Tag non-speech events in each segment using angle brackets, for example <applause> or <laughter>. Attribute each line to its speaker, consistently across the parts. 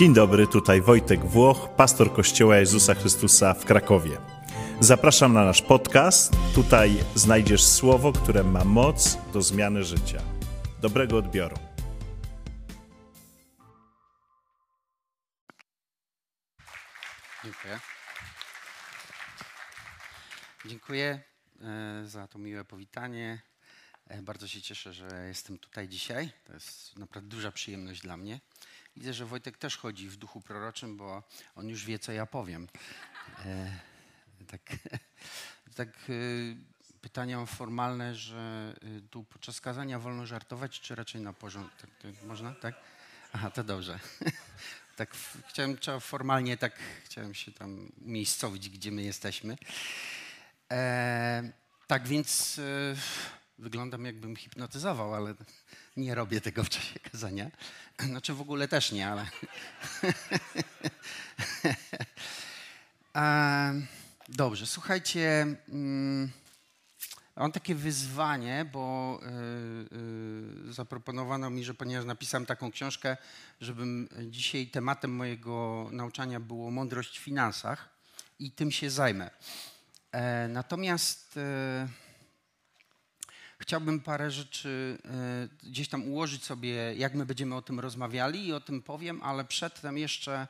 Speaker 1: Dzień dobry, tutaj Wojtek Włoch, pastor Kościoła Jezusa Chrystusa w Krakowie. Zapraszam na nasz podcast. Tutaj znajdziesz słowo, które ma moc do zmiany życia. Dobrego odbioru.
Speaker 2: Dziękuję. Dziękuję e, za to miłe powitanie. E, bardzo się cieszę, że jestem tutaj dzisiaj. To jest naprawdę duża przyjemność dla mnie. Widzę, że Wojtek też chodzi w duchu proroczym, bo on już wie, co ja powiem. E, tak, <laughs> tak pytania formalne, że tu podczas kazania wolno żartować, czy raczej na porządek? Tak, tak, można? Tak? Aha, to dobrze. <laughs> tak chciałem trzeba formalnie tak chciałem się tam umiejscowić, gdzie my jesteśmy. E, tak więc e, wyglądam jakbym hipnotyzował, ale <laughs> nie robię tego w czasie kazania. <clears throat> Znaczy w ogóle też nie, ale. <laughs> dobrze, słuchajcie. Mm, Mam takie wyzwanie, bo y, y, zaproponowano mi, że ponieważ napisałem taką książkę, żebym dzisiaj tematem mojego nauczania było mądrość w finansach i tym się zajmę. E, natomiast e, chciałbym parę rzeczy e, gdzieś tam ułożyć sobie, jak my będziemy o tym rozmawiali i o tym powiem, ale przedtem jeszcze,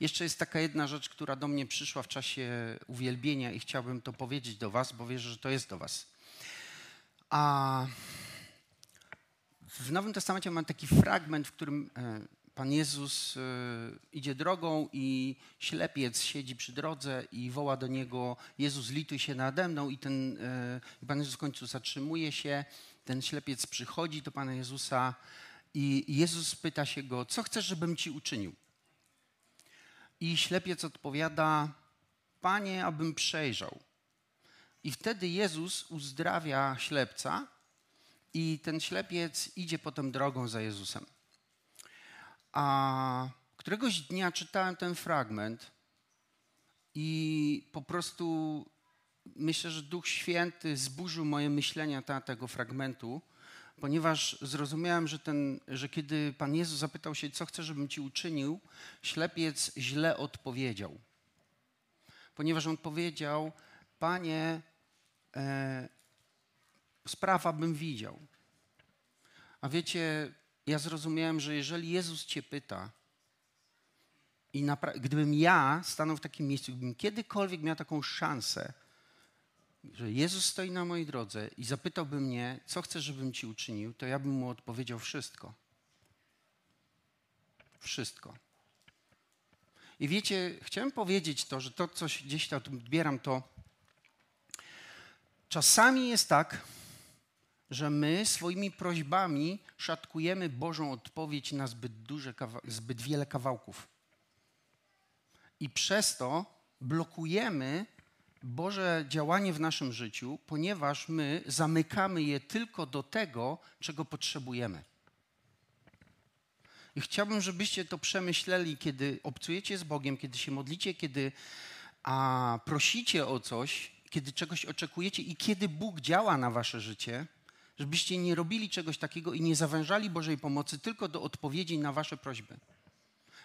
Speaker 2: jeszcze jest taka jedna rzecz, która do mnie przyszła w czasie uwielbienia i chciałbym to powiedzieć do Was, bo wierzę, że to jest do Was. A w Nowym Testamencie mamy taki fragment, w którym e, Pan Jezus e, idzie drogą i ślepiec siedzi przy drodze i woła do niego: Jezus, lituj się nade mną. I ten, e, Pan Jezus w końcu zatrzymuje się. Ten ślepiec przychodzi do Pana Jezusa i Jezus pyta się go: Co chcesz, żebym ci uczynił? I ślepiec odpowiada: Panie, abym przejrzał. I wtedy Jezus uzdrawia ślepca i ten ślepiec idzie potem drogą za Jezusem. A któregoś dnia czytałem ten fragment i po prostu myślę, że Duch Święty zburzył moje myślenia na tego fragmentu, ponieważ zrozumiałem, że, ten, że kiedy Pan Jezus zapytał się, co chce, żebym ci uczynił, ślepiec źle odpowiedział. Ponieważ on powiedział, Panie, e, sprawa bym widział. A wiecie, ja zrozumiałem, że jeżeli Jezus cię pyta, i gdybym ja stanął w takim miejscu, gdybym kiedykolwiek miał taką szansę, że Jezus stoi na mojej drodze i zapytałby mnie, co chcesz, żebym ci uczynił, to ja bym mu odpowiedział wszystko. Wszystko. I wiecie, chciałem powiedzieć to, że to, co gdzieś tam odbieram, to Czasami jest tak, że my swoimi prośbami szatkujemy Bożą odpowiedź na zbyt, duże, zbyt wiele kawałków. I przez to blokujemy Boże działanie w naszym życiu, ponieważ my zamykamy je tylko do tego, czego potrzebujemy. I chciałbym, żebyście to przemyśleli, kiedy obcujecie z Bogiem, kiedy się modlicie, kiedy a, prosicie o coś, kiedy czegoś oczekujecie i kiedy Bóg działa na wasze życie, żebyście nie robili czegoś takiego i nie zawężali Bożej pomocy tylko do odpowiedzi na wasze prośby.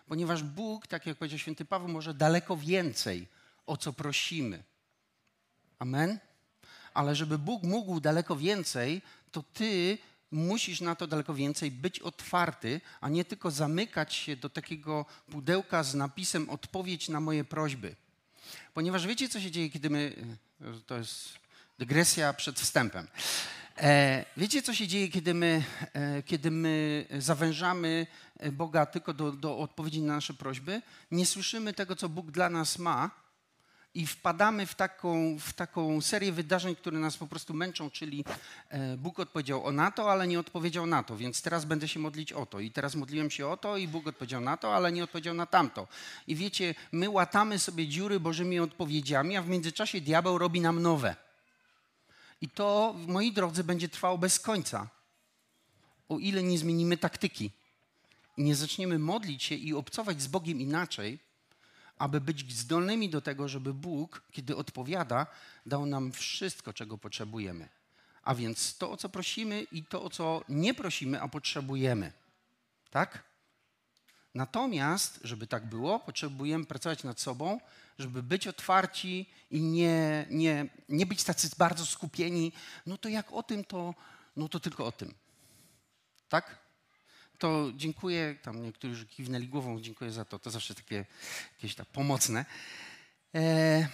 Speaker 2: Ponieważ Bóg, tak jak powiedział święty Paweł, może daleko więcej, o co prosimy. Amen? Ale żeby Bóg mógł daleko więcej, to ty musisz na to daleko więcej być otwarty, a nie tylko zamykać się do takiego pudełka z napisem odpowiedź na moje prośby. Ponieważ wiecie, co się dzieje, kiedy my to jest dygresja przed wstępem. E, wiecie, co się dzieje, kiedy my, e, kiedy my zawężamy Boga tylko do, do odpowiedzi na nasze prośby? Nie słyszymy tego, co Bóg dla nas ma, i wpadamy w taką, w taką serię wydarzeń, które nas po prostu męczą, czyli e, Bóg odpowiedział o na to, ale nie odpowiedział na to, więc teraz będę się modlić o to. I teraz modliłem się o to i Bóg odpowiedział na to, ale nie odpowiedział na tamto. I wiecie, my łatamy sobie dziury Bożymi odpowiedziami, a w międzyczasie diabeł robi nam nowe. I to, moi drodzy, będzie trwało bez końca, o ile nie zmienimy taktyki i nie zaczniemy modlić się i obcować z Bogiem inaczej, aby być zdolnymi do tego, żeby Bóg, kiedy odpowiada, dał nam wszystko, czego potrzebujemy. A więc to, o co prosimy i to, o co nie prosimy, a potrzebujemy. Tak? Natomiast, żeby tak było, potrzebujemy pracować nad sobą, żeby być otwarci i nie, nie, nie być tacy bardzo skupieni. No to jak o tym, to, no to tylko o tym. Tak? To dziękuję, tam niektórzy kiwnęli głową, dziękuję za to, to zawsze takie jakieś tak pomocne. E...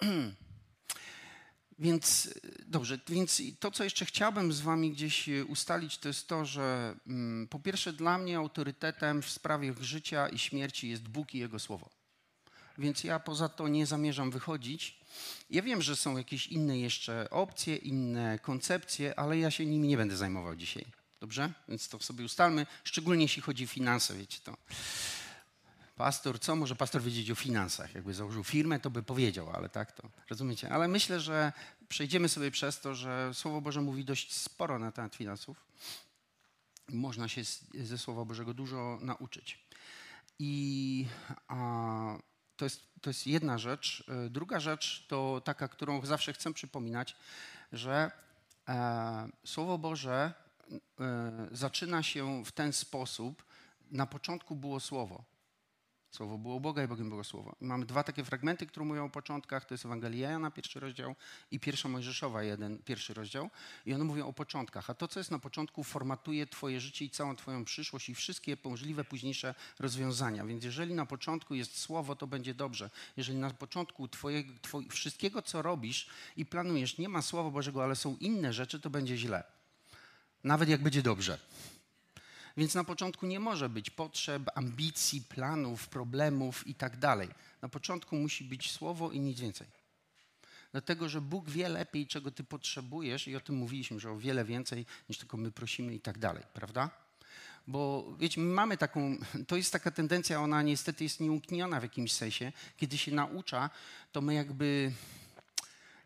Speaker 2: <clears throat> Więc dobrze, więc to, co jeszcze chciałbym z Wami gdzieś ustalić, to jest to, że mm, po pierwsze, dla mnie autorytetem w sprawie życia i śmierci jest Bóg i Jego Słowo. Więc ja poza to nie zamierzam wychodzić. Ja wiem, że są jakieś inne jeszcze opcje, inne koncepcje, ale ja się nimi nie będę zajmował dzisiaj. Dobrze? Więc to sobie ustalmy, szczególnie jeśli chodzi o finanse, wiecie to. Pastor, co może pastor wiedzieć o finansach? Jakby założył firmę, to by powiedział, ale tak to, rozumiecie? Ale myślę, że przejdziemy sobie przez to, że Słowo Boże mówi dość sporo na temat finansów. Można się ze Słowa Bożego dużo nauczyć. I a, to, jest, to jest jedna rzecz. E, druga rzecz to taka, którą zawsze chcę przypominać, że e, Słowo Boże e, zaczyna się w ten sposób. Na początku było Słowo. Słowo było Boga i Bogiem było Słowo. Mamy dwa takie fragmenty, które mówią o początkach. To jest Ewangelia Jana, pierwszy rozdział i pierwsza Mojżeszowa, jeden, pierwszy rozdział. I one mówią o początkach. A to, co jest na początku, formatuje twoje życie i całą twoją przyszłość i wszystkie możliwe późniejsze rozwiązania. Więc jeżeli na początku jest Słowo, to będzie dobrze. Jeżeli na początku twoje, twoje, wszystkiego, co robisz i planujesz, nie ma Słowa Bożego, ale są inne rzeczy, to będzie źle. Nawet jak będzie dobrze. Więc na początku nie może być potrzeb, ambicji, planów, problemów i tak dalej. Na początku musi być słowo i nic więcej. Dlatego, że Bóg wie lepiej, czego ty potrzebujesz i o tym mówiliśmy, że o wiele więcej niż tylko my prosimy i tak dalej, prawda? Bo wiecie, my mamy taką, to jest taka tendencja, ona niestety jest nieunikniona w jakimś sensie. Kiedy się naucza, to my jakby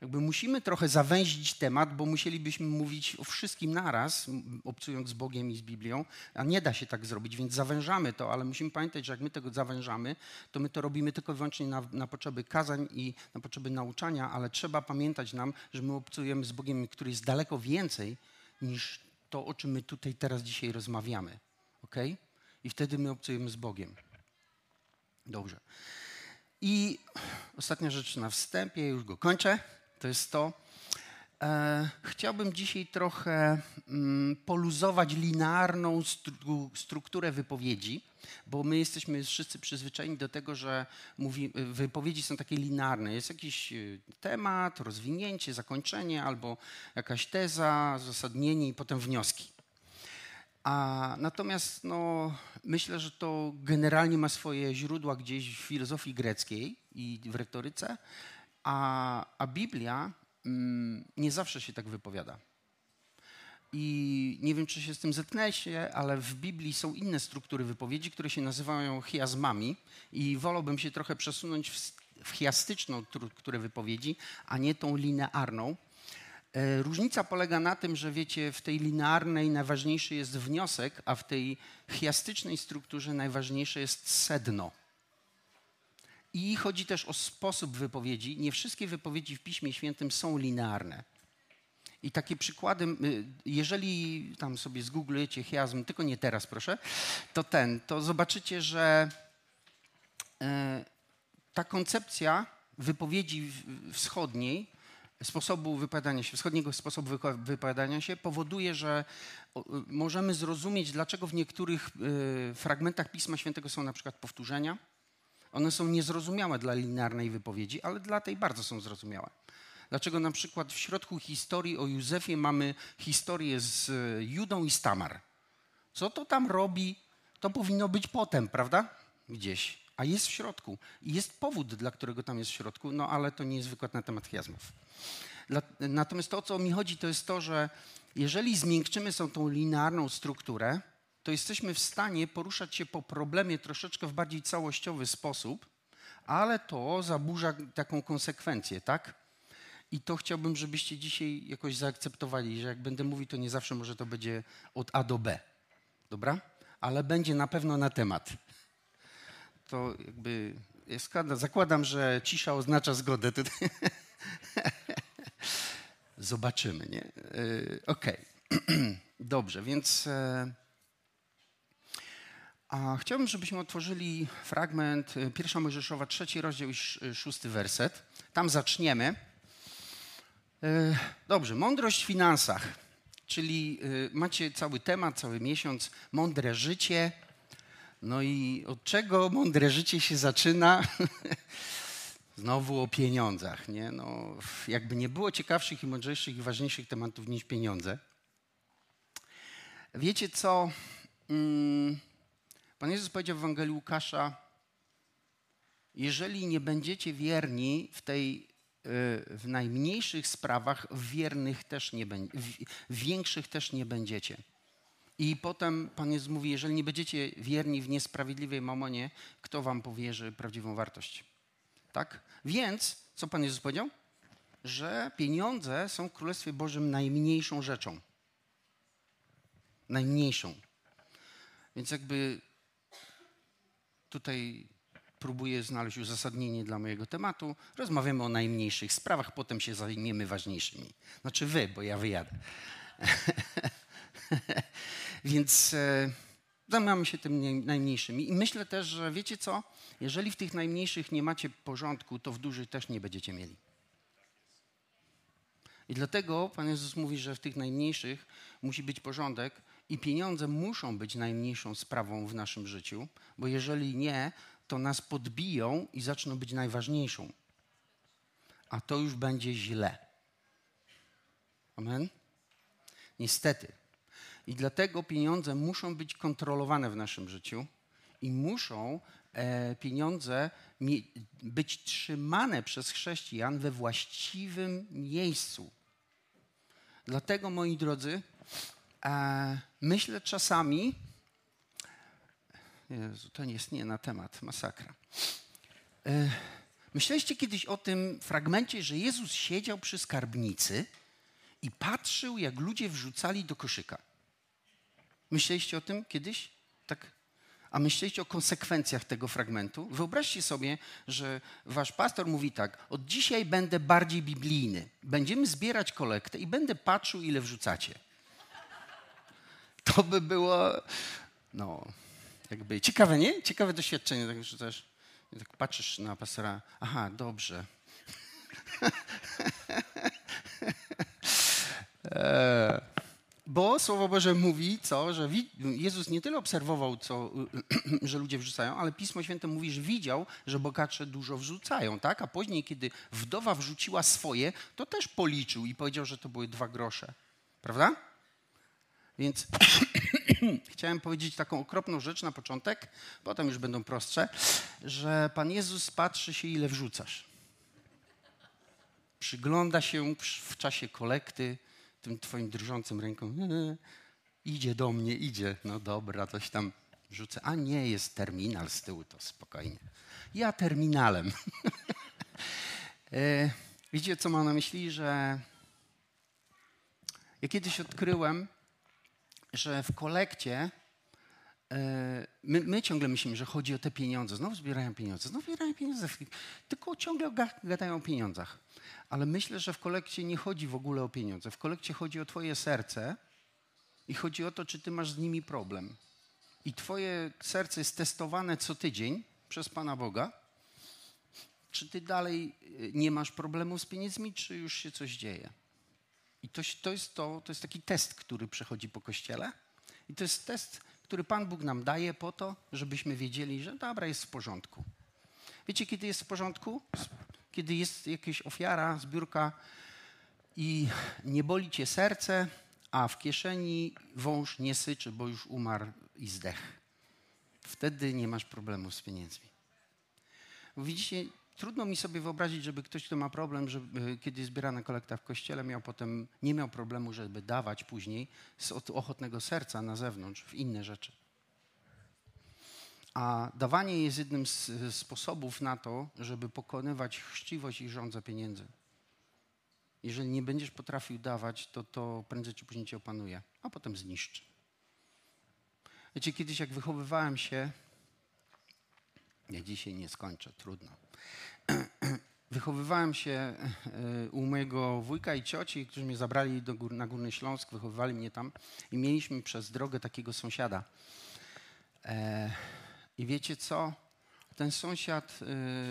Speaker 2: jakby musimy trochę zawęzić temat, bo musielibyśmy mówić o wszystkim naraz, obcując z Bogiem i z Biblią, a nie da się tak zrobić, więc zawężamy to, ale musimy pamiętać, że jak my tego zawężamy, to my to robimy tylko i wyłącznie na, na potrzeby kazań i na potrzeby nauczania, ale trzeba pamiętać nam, że my obcujemy z Bogiem, który jest daleko więcej niż to, o czym my tutaj teraz dzisiaj rozmawiamy. ok? I wtedy my obcujemy z Bogiem. Dobrze. I ostatnia rzecz na wstępie, już go kończę to jest to. E, chciałbym dzisiaj trochę mm, poluzować linearną stru strukturę wypowiedzi, bo my jesteśmy wszyscy przyzwyczajeni do tego, że mówi, wypowiedzi są takie linearne. Jest jakiś e, temat, rozwinięcie, zakończenie albo jakaś teza, zasadnienie i potem wnioski. A natomiast no, myślę, że to generalnie ma swoje źródła gdzieś w filozofii greckiej i w retoryce, a, a Biblia mm, nie zawsze się tak wypowiada. I nie wiem, czy się z tym zetknęliście, ale w Biblii są inne struktury wypowiedzi, które się nazywają chiasmami i wolałbym się trochę przesunąć w, w chiastyczną strukturę wypowiedzi, a nie tą linearną. E, różnica polega na tym, że wiecie, w tej linearnej najważniejszy jest wniosek, a w tej chiastycznej strukturze najważniejsze jest sedno. I chodzi też o sposób wypowiedzi. Nie wszystkie wypowiedzi w Piśmie Świętym są linearne. I takie przykłady, y, jeżeli tam sobie zgooglujecie chiasm, tylko nie teraz proszę, to ten, to zobaczycie, że e, ta koncepcja wypowiedzi wschodniej, sposobu wypowiadania się, wschodniego sposobu wypowiadania się powoduje, że możemy zrozumieć, dlaczego w niektórych y, fragmentach Pisma Świętego są na przykład powtórzenia, one są niezrozumiałe dla linearnej wypowiedzi, ale dla tej bardzo są zrozumiałe. Dlaczego na przykład w środku historii o Józefie mamy historię z e, Judą i Stamar? Co to tam robi? To powinno być potem, prawda? Gdzieś. A jest w środku. I jest powód, dla którego tam jest w środku, no ale to nie jest wykład na temat chiasmów. Natomiast to, o co mi chodzi, to jest to, że jeżeli zmiękczymy są tą linearną strukturę, to jesteśmy w stanie poruszać się po problemie troszeczkę w bardziej całościowy sposób, ale to zaburza taką konsekwencję, tak? I to chciałbym, żebyście dzisiaj jakoś zaakceptowali, że jak będę mówił, to nie zawsze może to będzie od A do B. Dobra? Ale będzie na pewno na temat. To jakby zakładam, że cisza oznacza zgodę. <laughs> Zobaczymy, nie? Yy, Okej. Okay. <clears throat> Dobrze, więc. A chciałbym, żebyśmy otworzyli fragment 1 Mojżeszowa, trzeci rozdział i szósty werset. Tam zaczniemy. Dobrze, mądrość w finansach, czyli macie cały temat, cały miesiąc, mądre życie. No i od czego mądre życie się zaczyna? <laughs> Znowu o pieniądzach, nie? No, jakby nie było ciekawszych i mądrzejszych i ważniejszych tematów niż pieniądze. Wiecie co? Pan Jezus powiedział w Ewangelii Łukasza, jeżeli nie będziecie wierni w tej y, w najmniejszych sprawach, wiernych też nie będzie, większych też nie będziecie. I potem Pan Jezus mówi, jeżeli nie będziecie wierni w niesprawiedliwej mamonie, kto wam powierzy prawdziwą wartość? Tak? Więc, co Pan Jezus powiedział? Że pieniądze są w Królestwie Bożym najmniejszą rzeczą. Najmniejszą. Więc jakby tutaj próbuję znaleźć uzasadnienie dla mojego tematu. Rozmawiamy o najmniejszych sprawach, potem się zajmiemy ważniejszymi. Znaczy wy, bo ja wyjadę. <laughs> Więc e, zajmamy się tym najmniejszymi. I myślę też, że wiecie co? Jeżeli w tych najmniejszych nie macie porządku, to w dużych też nie będziecie mieli. I dlatego Pan Jezus mówi, że w tych najmniejszych musi być porządek i pieniądze muszą być najmniejszą sprawą w naszym życiu, bo jeżeli nie, to nas podbiją i zaczną być najważniejszą. A to już będzie źle. Amen? Niestety. I dlatego pieniądze muszą być kontrolowane w naszym życiu i muszą e, pieniądze być trzymane przez chrześcijan we właściwym miejscu. Dlatego, moi drodzy, myślę czasami, Jezu, to nie jest nie na temat, masakra. E, myśleliście kiedyś o tym fragmencie, że Jezus siedział przy skarbnicy i patrzył, jak ludzie wrzucali do koszyka. Myśleliście o tym kiedyś? Tak? A myśleliście o konsekwencjach tego fragmentu? Wyobraźcie sobie, że wasz pastor mówi tak: Od dzisiaj będę bardziej biblijny. Będziemy zbierać kolektę i będę patrzył, ile wrzucacie. To by było, no, jakby ciekawe, nie? Ciekawe doświadczenie, tak, że też tak patrzysz na pastora, aha, dobrze. <laughs> Bo Słowo Boże mówi, co, że Jezus nie tyle obserwował, co, <clears throat> że ludzie wrzucają, ale Pismo Święte mówi, że widział, że bogacze dużo wrzucają, tak? A później, kiedy wdowa wrzuciła swoje, to też policzył i powiedział, że to były dwa grosze. Prawda? Więc <clears throat> chciałem powiedzieć taką okropną rzecz na początek, potem już będą prostsze, że Pan Jezus patrzy się, ile wrzucasz. Przygląda się w czasie kolekty, tym twoim drżącym ręką. <laughs> Idzie do mnie, idzie. No dobra, coś tam rzucę. A nie, jest terminal z tyłu, to spokojnie. Ja terminalem. <laughs> e, wiecie, co mam na myśli? Że ja kiedyś odkryłem, że w kolekcie e, My, my, ciągle myślimy, że chodzi o te pieniądze. Znowu zbierają pieniądze, znowu zbierają pieniądze. Tylko ciągle gadają o pieniądzach. Ale myślę, że w kolekcie nie chodzi w ogóle o pieniądze. W kolekcie chodzi o Twoje serce i chodzi o to, czy Ty masz z nimi problem. I Twoje serce jest testowane co tydzień przez Pana Boga. Czy Ty dalej y, nie masz problemu z pieniędzmi, czy już się coś dzieje? I to, to, jest to, to jest taki test, który przechodzi po kościele. I to jest test, który Pan Bóg nam daje po to, żebyśmy wiedzieli, że dobra, jest w porządku. Wiecie, kiedy jest w porządku? kiedy jest jakaś ofiara, zbiórka i nie boli cię serce, a w kieszeni wąż nie syczy, bo już umarł i zdech. Wtedy nie masz problemu z pieniędzmi. Widzicie, trudno mi sobie wyobrazić, żeby ktoś, kto ma problem, żeby kiedy zbierana kolekta w kościele, miał potem, nie miał problemu, żeby dawać później z ochotnego serca na zewnątrz w inne rzeczy. A dawanie jest jednym z sposobów na to, żeby pokonywać chciwość i rządza pieniędzy. Jeżeli nie będziesz potrafił dawać, to to prędzej czy później cię opanuje, a potem zniszczy. Wiecie, kiedyś jak wychowywałem się, ja dzisiaj nie skończę, trudno. <clears throat> Wychowywałem się e, u mojego wujka i cioci, którzy mnie zabrali gór, na Górny Śląsk, wychowywali mnie tam i mieliśmy przez drogę takiego sąsiada E, I wiecie co? Ten sąsiad,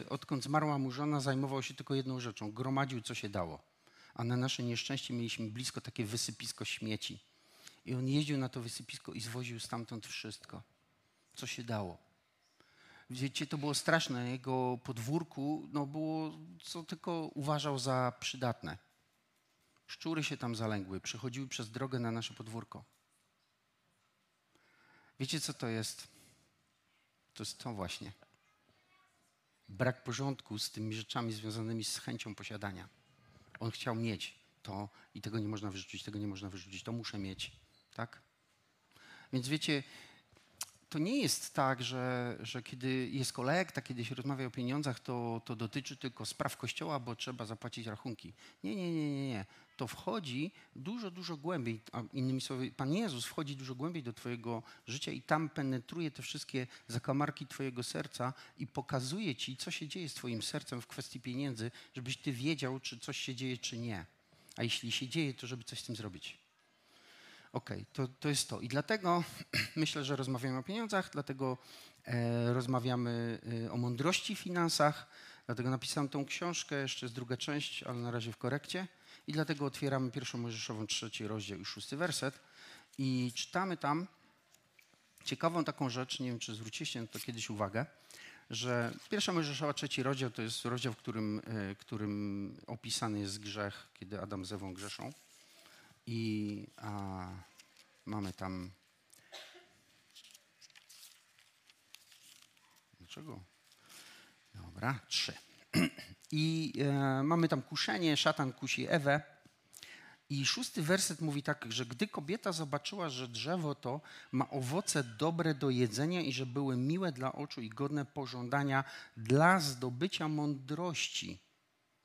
Speaker 2: y, odkąd zmarła mu żona, zajmował się tylko jedną rzeczą gromadził, co się dało. A na nasze nieszczęście mieliśmy blisko takie wysypisko śmieci. I on jeździł na to wysypisko i zwoził stamtąd wszystko, co się dało. Wiecie, to było straszne. Jego podwórku no, było, co tylko uważał za przydatne. Szczury się tam zalęgły, przechodziły przez drogę na nasze podwórko. Wiecie, co to jest? To jest to właśnie. Brak porządku z tymi rzeczami związanymi z chęcią posiadania. On chciał mieć to i tego nie można wyrzucić, tego nie można wyrzucić, to muszę mieć. Tak? Więc wiecie, to nie jest tak, że, że kiedy jest kolekta, kiedy się rozmawia o pieniądzach, to, to dotyczy tylko spraw kościoła, bo trzeba zapłacić rachunki. Nie, nie, nie, nie, nie. To wchodzi dużo, dużo głębiej. A innymi słowy, Pan Jezus wchodzi dużo głębiej do Twojego życia i tam penetruje te wszystkie zakamarki Twojego serca i pokazuje Ci, co się dzieje z Twoim sercem w kwestii pieniędzy, żebyś Ty wiedział, czy coś się dzieje, czy nie. A jeśli się dzieje, to żeby coś z tym zrobić. Okej, okay, to, to jest to. I dlatego <clears throat> myślę, że rozmawiamy o pieniądzach, dlatego e, rozmawiamy e, o mądrości w finansach, dlatego napisałem tą książkę, jeszcze jest druga część, ale na razie w korekcie. I dlatego otwieramy pierwszą Mojżeszową, trzeci rozdział i szósty werset. I czytamy tam ciekawą taką rzecz, nie wiem, czy zwróciliście na to kiedyś uwagę, że pierwsza Mojżeszowa, trzeci rozdział to jest rozdział, w którym, e, którym opisany jest grzech, kiedy Adam z Ewą grzeszą. I a, mamy tam. Dlaczego? Dobra, trzy. <clears throat> I e, mamy tam kuszenie, szatan kusi Ewę. I szósty werset mówi tak, że gdy kobieta zobaczyła, że drzewo to ma owoce dobre do jedzenia i że były miłe dla oczu i godne pożądania dla zdobycia mądrości,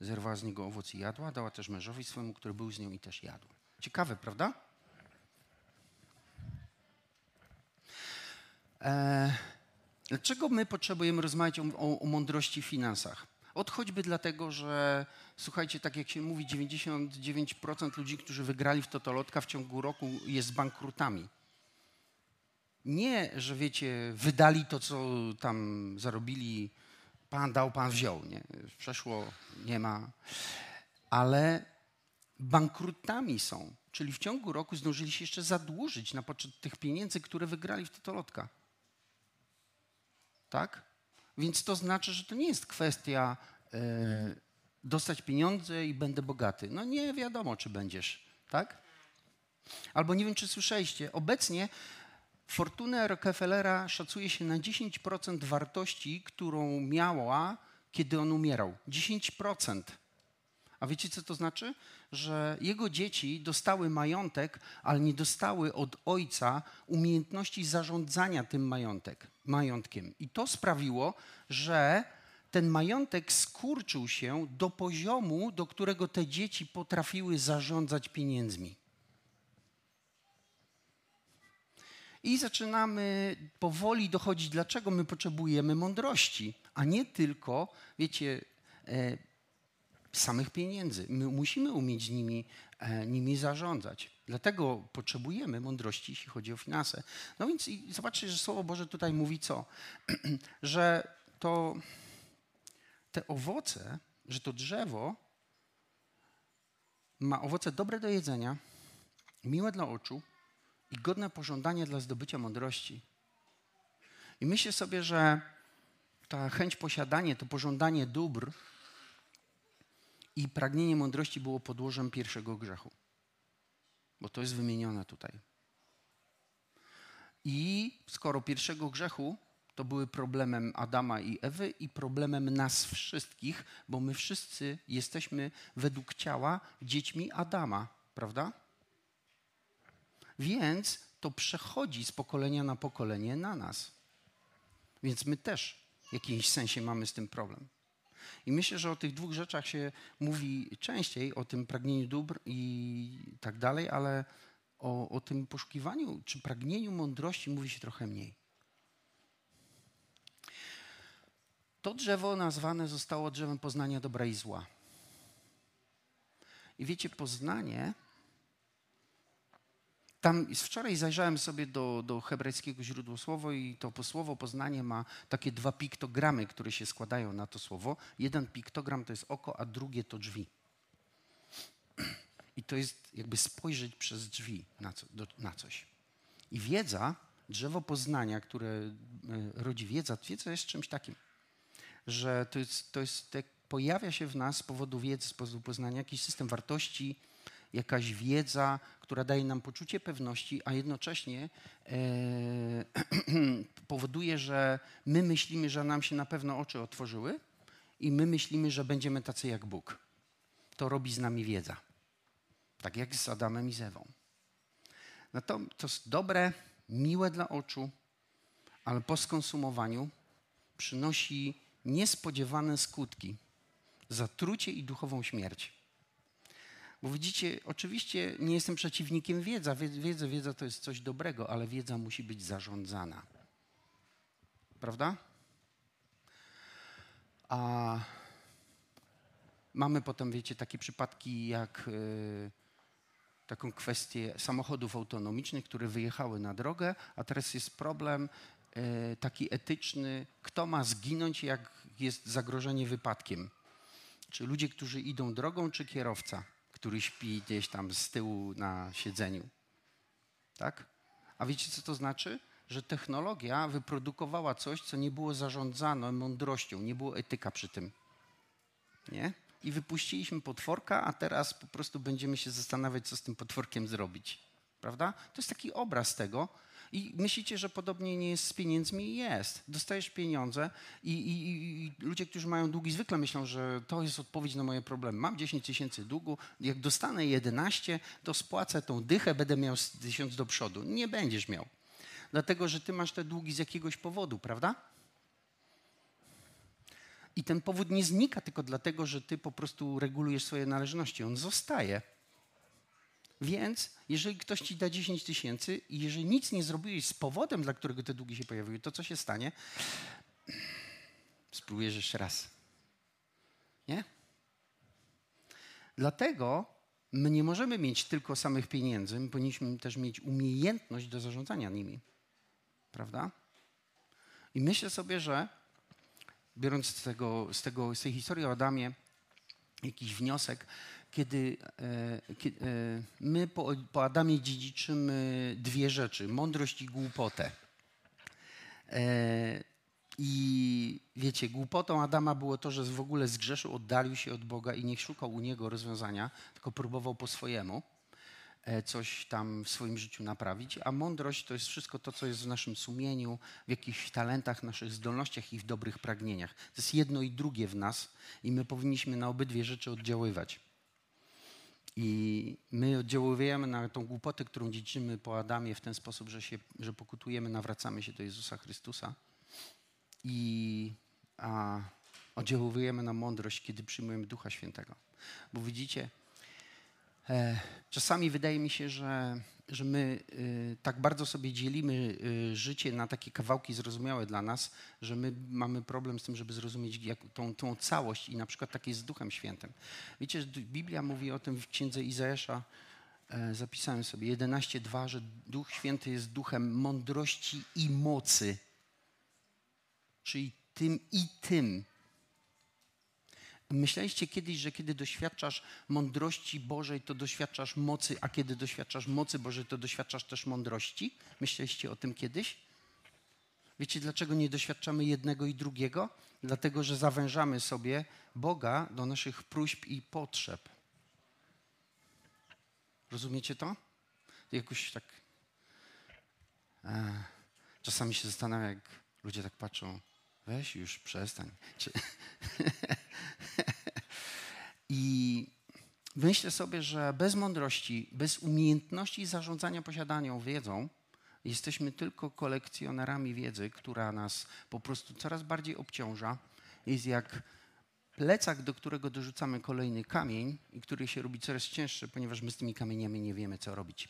Speaker 2: zerwała z niego owoc i jadła, dała też mężowi swemu, który był z nią i też jadł. Ciekawe, prawda? E, dlaczego my potrzebujemy rozmawiać o, o, o mądrości w finansach? Od choćby dlatego, że słuchajcie, tak jak się mówi, 99% ludzi, którzy wygrali w Totolotka w ciągu roku jest bankrutami. Nie, że wiecie, wydali to, co tam zarobili, pan dał, pan wziął. Nie? Przeszło, nie ma. Ale bankrutami są. Czyli w ciągu roku zdążyli się jeszcze zadłużyć na poczet tych pieniędzy, które wygrali w Totolotka. Tak? Więc to znaczy, że to nie jest kwestia e, dostać pieniądze i będę bogaty. No nie wiadomo, czy będziesz, tak? Albo nie wiem, czy słyszeliście, obecnie fortunę Rockefellera szacuje się na 10% wartości, którą miała, kiedy on umierał. 10%. A wiecie, co to znaczy? Że jego dzieci dostały majątek, ale nie dostały od ojca umiejętności zarządzania tym majątek, majątkiem. I to sprawiło, że ten majątek skurczył się do poziomu, do którego te dzieci potrafiły zarządzać pieniędzmi. I zaczynamy powoli dochodzić, dlaczego my potrzebujemy mądrości, a nie tylko, wiecie, e, samych pieniędzy. My musimy umieć nimi, e, nimi zarządzać. Dlatego potrzebujemy mądrości, jeśli chodzi o finanse. No więc i zobaczcie, że Słowo Boże tutaj mówi co? <clears throat> że to te owoce, że to drzewo ma owoce dobre do jedzenia, miłe dla oczu i godne pożądania dla zdobycia mądrości. I myślę sobie, że ta chęć posiadania, to pożądanie dóbr, i pragnienie mądrości było podłożem pierwszego grzechu. Bo to jest wymienione tutaj. I skoro pierwszego grzechu to były problemem Adama i Ewy i problemem nas wszystkich, bo my wszyscy jesteśmy według ciała dziećmi Adama, prawda? Więc to przechodzi z pokolenia na pokolenie na nas. Więc my też w jakimś sensie mamy z tym problem. I myślę, że o tych dwóch rzeczach się mówi częściej, o tym pragnieniu dóbr i tak dalej, ale o, o tym poszukiwaniu czy pragnieniu mądrości mówi się trochę mniej. To drzewo nazwane zostało drzewem poznania dobra i zła. I wiecie, poznanie tam wczoraj zajrzałem sobie do, do hebrajskiego źródłosłowo i to słowo poznanie ma takie dwa piktogramy, które się składają na to słowo. Jeden piktogram to jest oko, a drugie to drzwi. I to jest jakby spojrzeć przez drzwi na, co, do, na coś. I wiedza, drzewo poznania, które e, rodzi wiedza, wiedza jest czymś takim, że to jest, to jest pojawia się w nas z powodu wiedzy, z powodu poznania jakiś system wartości, jakaś wiedza, która daje nam poczucie pewności, a jednocześnie e, <clears throat> powoduje, że my myślimy, że nam się na pewno oczy otworzyły i my myślimy, że będziemy tacy jak Bóg. To robi z nami wiedza. Tak jak z Adamem i z Ewą. No to, to jest dobre, miłe dla oczu, ale po skonsumowaniu przynosi niespodziewane skutki zatrucie i duchową śmierć. Bo widzicie, oczywiście nie jestem przeciwnikiem wiedza. Wiedza, wiedza to jest coś dobrego, ale wiedza musi być zarządzana. Prawda? A mamy potem, wiecie, takie przypadki jak y, taką kwestię samochodów autonomicznych, które wyjechały na drogę, a teraz jest problem y, taki etyczny, kto ma zginąć, jak jest zagrożenie wypadkiem. Czy ludzie, którzy idą drogą, czy kierowca? Który śpi gdzieś tam z tyłu na siedzeniu. Tak? A wiecie, co to znaczy? Że technologia wyprodukowała coś, co nie było zarządzane mądrością, nie było etyka przy tym. Nie? I wypuściliśmy potworka, a teraz po prostu będziemy się zastanawiać, co z tym potworkiem zrobić. Prawda? To jest taki obraz tego, i myślicie, że podobnie nie jest z pieniędzmi? Jest. Dostajesz pieniądze i, i, i, ludzie, którzy mają długi, zwykle myślą, że to jest odpowiedź na moje problemy. Mam 10 tysięcy długu, jak dostanę 11, to spłacę tą dychę, będę miał tysiąc do przodu. Nie będziesz miał. Dlatego, że ty masz te długi z jakiegoś powodu, prawda? I ten powód nie znika tylko dlatego, że ty po prostu regulujesz swoje należności. On zostaje. Więc jeżeli ktoś ci da 10 tysięcy i jeżeli nic nie zrobiłeś z powodem, dla którego te długi się pojawiły, to co się stanie? Spróbujesz jeszcze raz. Nie? Dlatego my nie możemy mieć tylko samych pieniędzy, my powinniśmy też mieć umiejętność do zarządzania nimi. Prawda? I myślę sobie, że biorąc z, tego, z, tego, z tej historii o Adamie jakiś wniosek, kiedy, e, e, my po, po Adamie dziedziczymy dwie rzeczy: mądrość i głupotę. E, I wiecie, głupotą Adama było to, że w ogóle zgrzeszył, oddalił się od Boga i nie szukał u niego rozwiązania, tylko próbował po swojemu coś tam w swoim życiu naprawić. A mądrość to jest wszystko to, co jest w naszym sumieniu, w jakichś talentach, naszych zdolnościach i w dobrych pragnieniach. To jest jedno i drugie w nas i my powinniśmy na obydwie rzeczy oddziaływać. I my oddziałujemy na tą głupotę, którą dziedziczymy po Adamie w ten sposób, że, się, że pokutujemy, nawracamy się do Jezusa Chrystusa i a, oddziałujemy na mądrość, kiedy przyjmujemy Ducha Świętego. Bo widzicie, czasami wydaje mi się, że że my y, tak bardzo sobie dzielimy y, życie na takie kawałki zrozumiałe dla nas, że my mamy problem z tym, żeby zrozumieć jak, tą, tą całość i na przykład takie z Duchem Świętym. Wiecie, Biblia mówi o tym w księdze Izajasza, e, zapisałem sobie 11.2, że Duch Święty jest duchem mądrości i mocy. Czyli tym i tym Myśleliście kiedyś, że kiedy doświadczasz mądrości Bożej, to doświadczasz mocy, a kiedy doświadczasz mocy Bożej, to doświadczasz też mądrości? Myśleliście o tym kiedyś? Wiecie, dlaczego nie doświadczamy jednego i drugiego? Dlatego, że zawężamy sobie Boga do naszych próśb i potrzeb. Rozumiecie to? Jakoś tak. E, czasami się zastanawiam, jak ludzie tak patrzą. Weź już, przestań. <laughs> I myślę sobie, że bez mądrości, bez umiejętności zarządzania posiadaną wiedzą, jesteśmy tylko kolekcjonerami wiedzy, która nas po prostu coraz bardziej obciąża. Jest jak plecak, do którego dorzucamy kolejny kamień i który się robi coraz cięższy, ponieważ my z tymi kamieniami nie wiemy, co robić.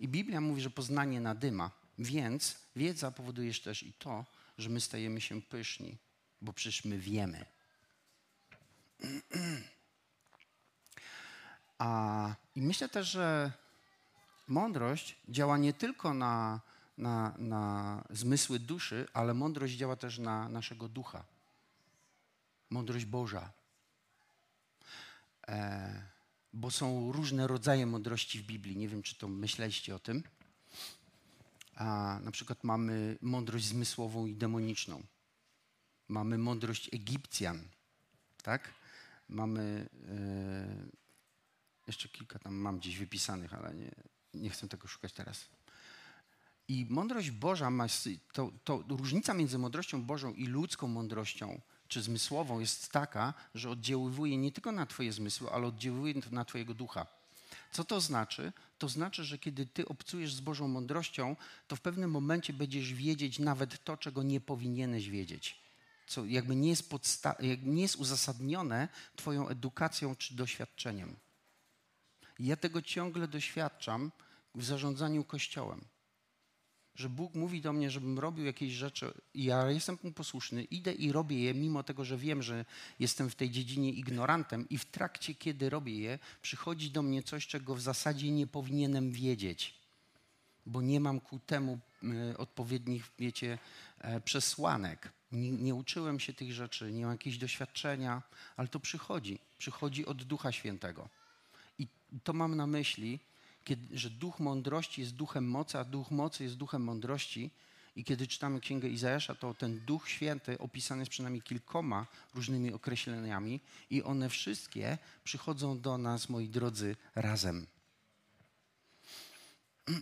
Speaker 2: I Biblia mówi, że poznanie nadyma, więc wiedza powoduje też i to, że my stajemy się pyszni, bo przecież my wiemy. <clears throat> A, I myślę też, że mądrość działa nie tylko na, na, na zmysły duszy, ale mądrość działa też na naszego ducha. Mądrość Boża. E, bo są różne rodzaje mądrości w Biblii. Nie wiem, czy to myśleliście o tym. A, na przykład mamy mądrość zmysłową i demoniczną. Mamy mądrość Egipcjan, tak? Mamy e, jeszcze kilka tam mam gdzieś wypisanych, ale nie, nie chcę tego szukać teraz. I mądrość Boża ma, to, to różnica między mądrością Bożą i ludzką mądrością czy zmysłową jest taka, że oddziaływuje nie tylko na Twoje zmysły, ale oddziaływuje na Twojego ducha. Co to znaczy? To znaczy, że kiedy Ty obcujesz z Bożą mądrością, to w pewnym momencie będziesz wiedzieć nawet to, czego nie powinieneś wiedzieć. Co jakby nie jest, podsta- nie jest uzasadnione Twoją edukacją czy doświadczeniem. ja tego ciągle doświadczam w zarządzaniu Kościołem że Bóg mówi do mnie, żebym robił jakieś rzeczy i ja jestem mu posłuszny, idę i robię je, mimo tego, że wiem, że jestem w tej dziedzinie ignorantem i w trakcie, kiedy robię je, przychodzi do mnie coś, czego w zasadzie nie powinienem wiedzieć, bo nie mam ku temu e, odpowiednich, wiecie, e, przesłanek. Nie, nie uczyłem się tych rzeczy, nie mam jakiegoś doświadczenia, ale to przychodzi. Przychodzi od Ducha Świętego. I to mam na myśli, kiedy, że duch mądrości jest duchem mocy, a duch mocy jest duchem mądrości. I kiedy czytamy Księgę Izajasza, to ten Duch Święty opisany jest przynajmniej kilkoma różnymi określeniami i one wszystkie przychodzą do nas, moi drodzy, razem. <clears throat>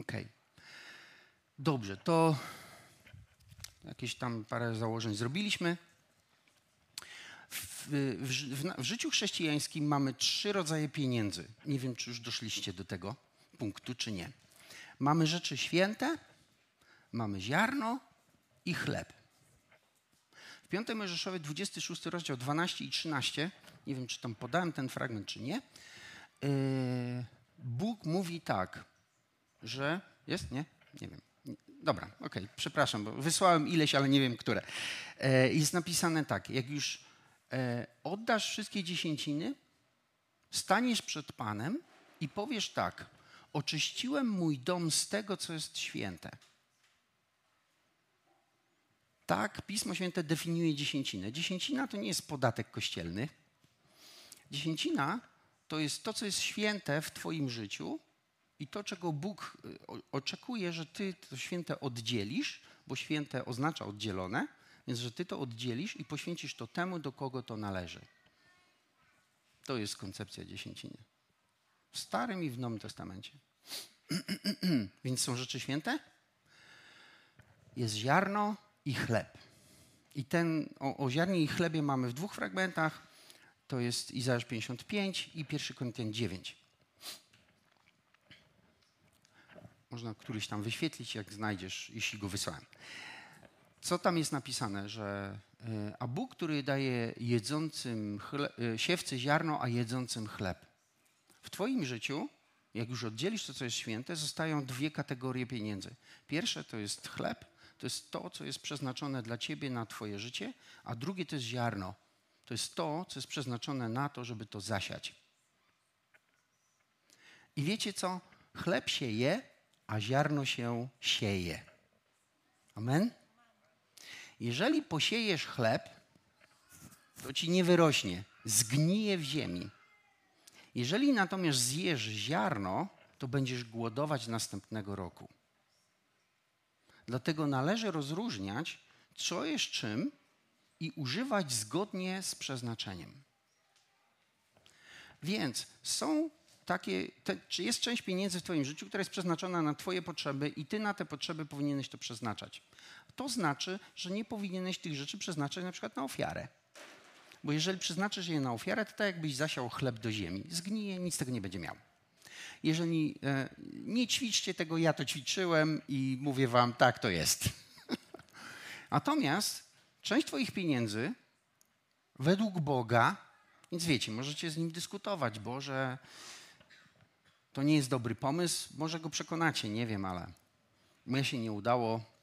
Speaker 2: OK. Dobrze, to jakieś tam parę założeń zrobiliśmy w, w, w, życiu chrześcijańskim mamy trzy rodzaje pieniędzy. Nie wiem, czy już doszliście do tego punktu, czy nie. Mamy rzeczy święte, mamy ziarno i chleb. W 5 Mojżeszowie 26 rozdział 12 i 13, nie wiem, czy tam podałem ten fragment, czy nie, yy, Bóg mówi tak, że jest, nie? Nie wiem. Dobra, okej, okay, przepraszam, bo wysłałem ileś, ale nie wiem, które. Yy, jest napisane tak, jak już E, oddasz wszystkie dziesięciny, staniesz przed Panem i powiesz tak: Oczyściłem mój dom z tego, co jest święte. Tak, Pismo Święte definiuje dziesięcinę. Dziesięcina to nie jest podatek kościelny. Dziesięcina to jest to, co jest święte w Twoim życiu i to, czego Bóg e, oczekuje, że Ty to święte oddzielisz, bo święte oznacza oddzielone więc, że ty to oddzielisz i poświęcisz to temu, do kogo to należy. To jest koncepcja dziesięciny. W Starym i w Nowym Testamencie. <clears throat> Więc są rzeczy święte? Jest ziarno i chleb. I ten, o, o ziarnie i chlebie mamy w dwóch fragmentach. To jest Izajasz 55 i 1 Koryntian 9. Można któryś tam wyświetlić, jak znajdziesz, jeśli go wysłałem co tam jest napisane, że e, a Bóg, który daje jedzącym chle, e, siewcy ziarno, a jedzącym chleb. W Twoim życiu, jak już oddzielisz to, co jest święte, zostają dwie kategorie pieniędzy. Pierwsze to jest chleb, to jest to, co jest przeznaczone dla Ciebie na Twoje życie, a drugie to jest ziarno. To jest to, co jest przeznaczone na to, żeby to zasiać. I wiecie co? Chleb się je, a ziarno się sieje. Amen? Jeżeli posiejesz chleb, to ci nie wyrośnie, zgnije w ziemi. Jeżeli natomiast zjesz ziarno, to będziesz głodować następnego roku. Dlatego należy rozróżniać, co jest czym i używać zgodnie z przeznaczeniem. Więc są takie, te, czy jest część pieniędzy w Twoim życiu, która jest przeznaczona na Twoje potrzeby i Ty na te potrzeby powinieneś to przeznaczać. To znaczy, że nie powinieneś tych rzeczy przeznaczać na przykład na ofiarę. Bo jeżeli przeznaczysz je na ofiarę, to tak jakbyś zasiał chleb do ziemi. Zgnije, nic tego nie będzie miał. Jeżeli e, nie ćwiczcie tego, ja to ćwiczyłem i mówię wam, tak to jest. <laughs> Natomiast część Twoich pieniędzy według Boga, więc wiecie, możecie z nim dyskutować, Boże, to nie jest dobry pomysł, może go przekonacie, nie wiem, ale mnie się nie udało.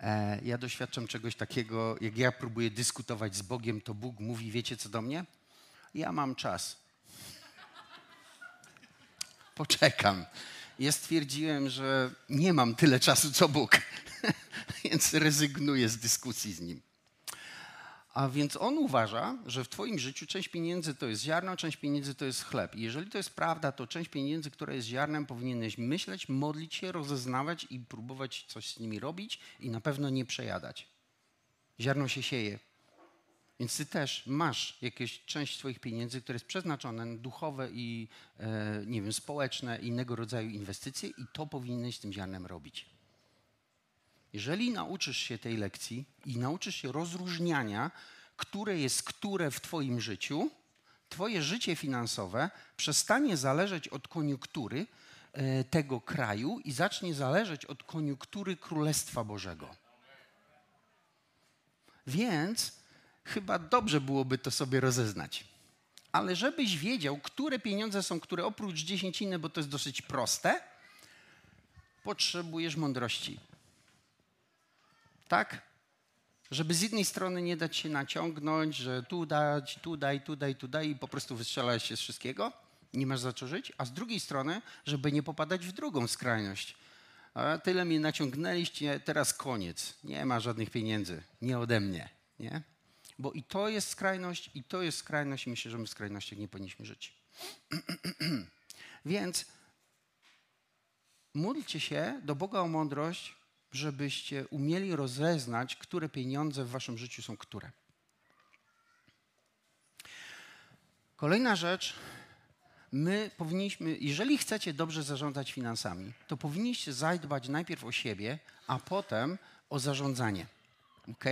Speaker 2: E, ja doświadczam czegoś takiego, jak ja próbuję dyskutować z Bogiem, to Bóg mówi, wiecie co do mnie? Ja mam czas. poczekam. Ja stwierdziłem, że nie mam tyle czasu co Bóg, <laughs> więc rezygnuję z dyskusji z nim. A więc on uważa, że w Twoim życiu część pieniędzy to jest ziarno, część pieniędzy to jest chleb. I jeżeli to jest prawda, to część pieniędzy, która jest ziarnem, powinieneś myśleć, modlić się, rozeznawać i próbować coś z nimi robić i na pewno nie przejadać. Ziarno się sieje. Więc ty też masz jakąś część swoich pieniędzy, które jest przeznaczone na duchowe i e, nie wiem, społeczne, innego rodzaju inwestycje i to powinieneś z tym ziarnem robić. Jeżeli nauczysz się tej lekcji i nauczysz się rozróżniania, które jest które w Twoim życiu, Twoje życie finansowe przestanie zależeć od koniunktury e, tego kraju i zacznie zależeć od koniunktury Królestwa Bożego. Więc chyba dobrze byłoby to sobie rozeznać. Ale żebyś wiedział, które pieniądze są które oprócz dziesięciny, bo to jest dosyć proste, potrzebujesz mądrości tak? Żeby z jednej strony nie dać się naciągnąć, że tu dać, tu daj, tu daj, tu daj i po prostu wystrzelać się z wszystkiego, nie masz za co żyć, a z drugiej strony, żeby nie popadać w drugą skrajność. A tyle mnie naciągnęliście, teraz koniec. Nie ma żadnych pieniędzy, nie ode mnie, nie? Bo i to jest skrajność, i to jest skrajność i myślę, że my w skrajnościach nie powinniśmy żyć. <clears throat> Więc módlcie się do Boga o mądrość, żebyście umieli rozeznać, które pieniądze w waszym życiu są które. Kolejna rzecz, my powinniśmy, jeżeli chcecie dobrze zarządzać finansami, to powinniście zadbać najpierw o siebie, a potem o zarządzanie. Ok?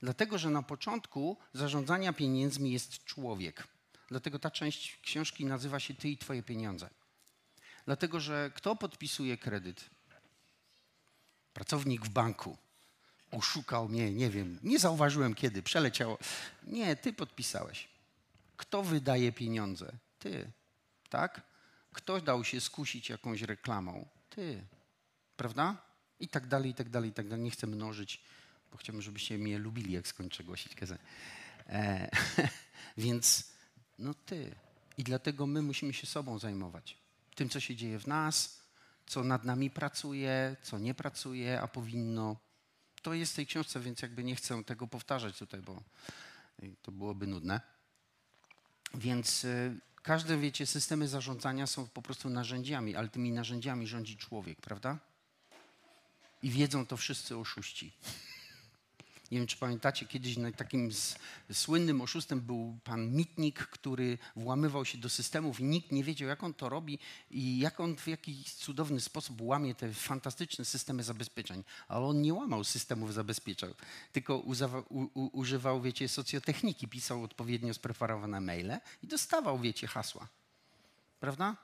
Speaker 2: Dlatego, że na początku zarządzania pieniędzmi jest człowiek. Dlatego ta część książki nazywa się Ty i Twoje pieniądze. Dlatego, że kto podpisuje kredyt? Pracownik w banku oszukał mnie, nie wiem, nie zauważyłem kiedy, przeleciało. Nie, ty podpisałeś. Kto wydaje pieniądze? Ty, tak? Kto dał się skusić jakąś reklamą? Ty, prawda? I tak dalej, i tak dalej, i tak dalej. Nie chcę mnożyć, bo chciałbym, żebyście mnie lubili, jak skończę głosić kazę. E, <laughs> więc, no ty. I dlatego my musimy się sobą zajmować. Tym, co się dzieje w nas, co nad nami pracuje, co nie pracuje, a powinno. To jest w tej książce, więc jakby nie chcę tego powtarzać tutaj, bo to byłoby nudne. Więc y, każde, wiecie, systemy zarządzania są po prostu narzędziami, ale tymi narzędziami rządzi człowiek, prawda? I wiedzą to wszyscy oszuści. Nie wiem, czy pamiętacie, kiedyś takim słynnym oszustem był pan Mitnik, który włamywał się do systemów i nikt nie wiedział, jak on to robi i jak on w jakiś cudowny sposób łamie te fantastyczne systemy zabezpieczeń. Ale on nie łamał systemów zabezpieczeń, tylko uzawa, u, u, używał, wiecie, socjotechniki, pisał odpowiednio spreparowane maile i dostawał, wiecie, hasła. Prawda?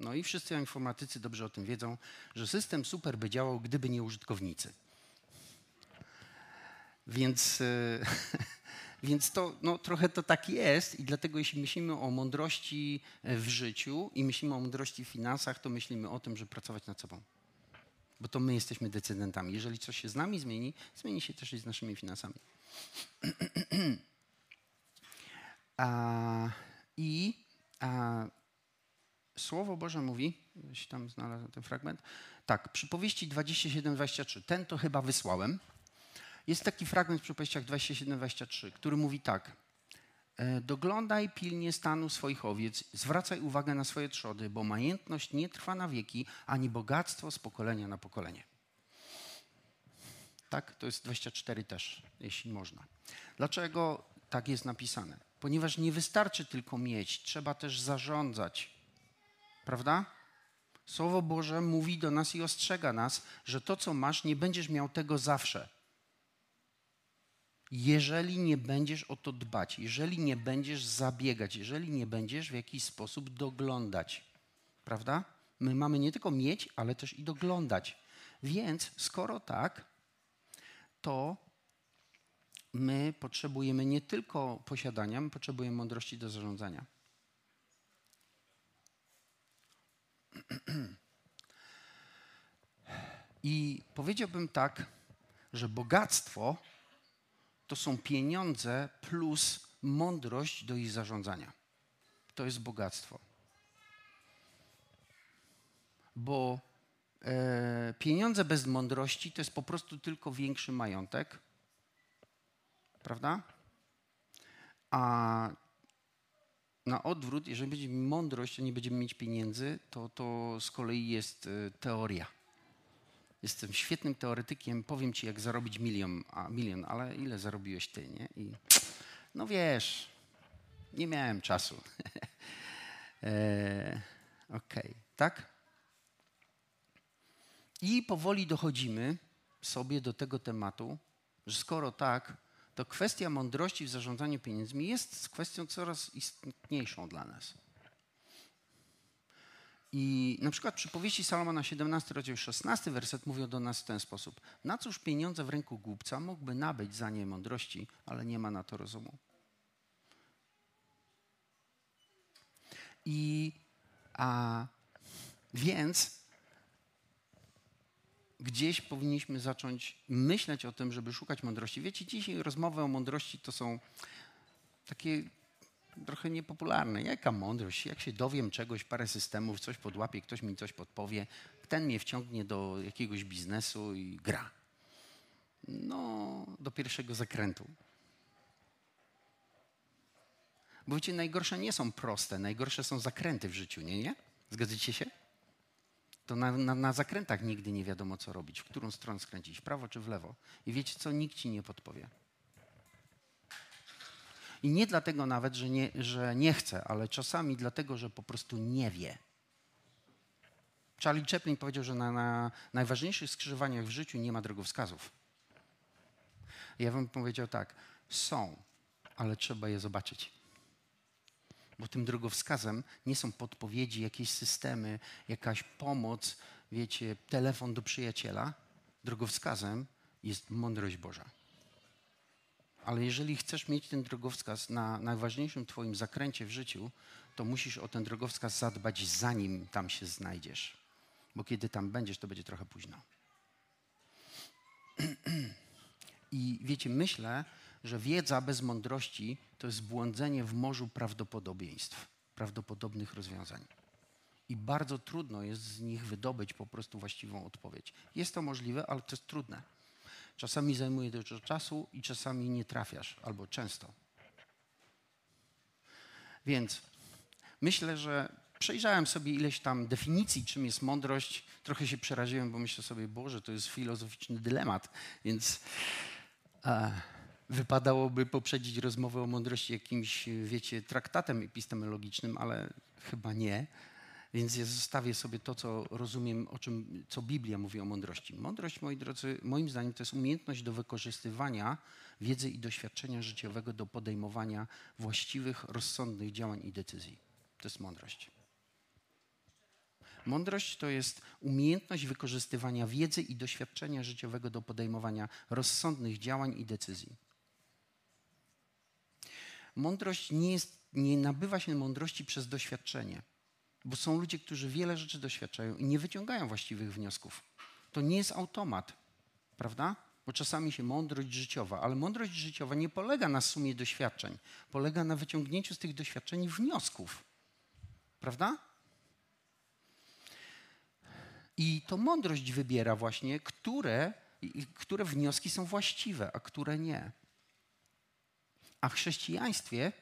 Speaker 2: No i wszyscy informatycy dobrze o tym wiedzą, że system super by działał, gdyby nie użytkownicy. Więc, e, <laughs> więc to no, trochę to tak jest i dlatego jeśli myślimy o mądrości e, w życiu i myślimy o mądrości w finansach, to myślimy o tym, żeby pracować nad sobą. Bo to my jesteśmy decydentami. Jeżeli coś się z nami zmieni, zmieni się też i z naszymi finansami. <clears throat> a, I a, Słowo Boże mówi, jeśli tam znalazłem ten fragment, tak, przypowieści 27-23, ten to chyba wysłałem, jest taki fragment w przypowieściach 27-23, który mówi tak. E, doglądaj pilnie stanu swoich owiec, zwracaj uwagę na swoje trzody, bo majętność nie trwa na wieki, ani bogactwo z pokolenia na pokolenie. Tak, to jest 24 też, jeśli można. Dlaczego tak jest napisane? Ponieważ nie wystarczy tylko mieć, trzeba też zarządzać. Prawda? Słowo Boże mówi do nas i ostrzega nas, że to, co masz, nie będziesz miał tego zawsze jeżeli nie będziesz o to dbać, jeżeli nie będziesz zabiegać, jeżeli nie będziesz w jakiś sposób doglądać. Prawda? My mamy nie tylko mieć, ale też i doglądać. Więc skoro tak, to my potrzebujemy nie tylko posiadania, my potrzebujemy mądrości do zarządzania. I powiedziałbym tak, że bogactwo to są pieniądze plus mądrość do ich zarządzania. To jest bogactwo. bo e, pieniądze bez mądrości to jest po prostu tylko większy majątek, prawda? A na odwrót, jeżeli będziemy mądrość, a nie będziemy mieć pieniędzy, to to z kolei jest e, teoria. Jestem świetnym teoretykiem, powiem ci, jak zarobić milion, a milion, ale ile zarobiłeś ty, nie? I no wiesz, nie miałem czasu. <laughs> e, Okej, okay. tak? I powoli dochodzimy sobie do tego tematu, że skoro tak, to kwestia mądrości w zarządzaniu pieniędzmi jest kwestią coraz istotniejszą dla nas. I na przykład przy powieści Salomona 17, rozdział 16, werset mówią do nas w ten sposób. Na cóż pieniądze w ręku głupca mógłby nabyć za nie mądrości, ale nie ma na to rozumu. I a więc gdzieś powinniśmy zacząć myśleć o tym, żeby szukać mądrości. Wiecie, dzisiaj rozmowy o mądrości to są takie trochę niepopularne. Jaka mądrość? Jak się dowiem czegoś, parę systemów, coś podłapię, ktoś mi coś podpowie, ten mnie wciągnie do jakiegoś biznesu i gra. No, do pierwszego zakrętu. Bo wiecie, najgorsze nie są proste, najgorsze są zakręty w życiu, nie? nie? Zgadzacie się? To na, na, na, zakrętach nigdy nie wiadomo, co robić, w którą stronę skręcić, w prawo czy w lewo. I wiecie co? Nikt ci nie podpowie. I nie dlatego nawet, że nie, że nie chce, ale czasami dlatego, że po prostu nie wie. Charlie Chaplin powiedział, że na, na najważniejszych skrzyżowaniach w życiu nie ma drogowskazów. Ja bym powiedział tak, są, ale trzeba je zobaczyć. Bo tym drogowskazem nie są podpowiedzi, jakieś systemy, jakaś pomoc, wiecie, telefon do przyjaciela. Drogowskazem jest mądrość Boża. Ale jeżeli chcesz mieć ten drogowskaz na najważniejszym Twoim zakręcie w życiu, to musisz o ten drogowskaz zadbać, zanim tam się znajdziesz. Bo kiedy tam będziesz, to będzie trochę późno. I wiecie, myślę, że wiedza bez mądrości to jest błądzenie w morzu prawdopodobieństw, prawdopodobnych rozwiązań. I bardzo trudno jest z nich wydobyć po prostu właściwą odpowiedź. Jest to możliwe, ale to jest trudne. Czasami zajmuje dużo czasu i czasami nie trafiasz, albo często. Więc myślę, że przejrzałem sobie ileś tam definicji, czym jest mądrość. Trochę się przeraziłem, bo myślę sobie, Boże, to jest filozoficzny dylemat, więc e, wypadałoby poprzedzić rozmowę o mądrości jakimś, wiecie, traktatem epistemologicznym, ale chyba nie. Więc ja zostawię sobie to, co rozumiem, o czym, co Biblia mówi o mądrości. Mądrość, moi drodzy, moim zdaniem to jest umiejętność do wykorzystywania wiedzy i doświadczenia życiowego do podejmowania właściwych, rozsądnych działań i decyzji. To jest mądrość. Mądrość to jest umiejętność wykorzystywania wiedzy i doświadczenia życiowego do podejmowania rozsądnych działań i decyzji. Mądrość nie, jest, nie nabywa się mądrości przez doświadczenie. Bo są ludzie, którzy wiele rzeczy doświadczają i nie wyciągają właściwych wniosków. To nie jest automat, prawda? Bo czasami się mądrość życiowa, ale mądrość życiowa nie polega na sumie doświadczeń, polega na wyciągnięciu z tych doświadczeń wniosków. Prawda? I to mądrość wybiera właśnie, które, które wnioski są właściwe, a które nie. A w chrześcijaństwie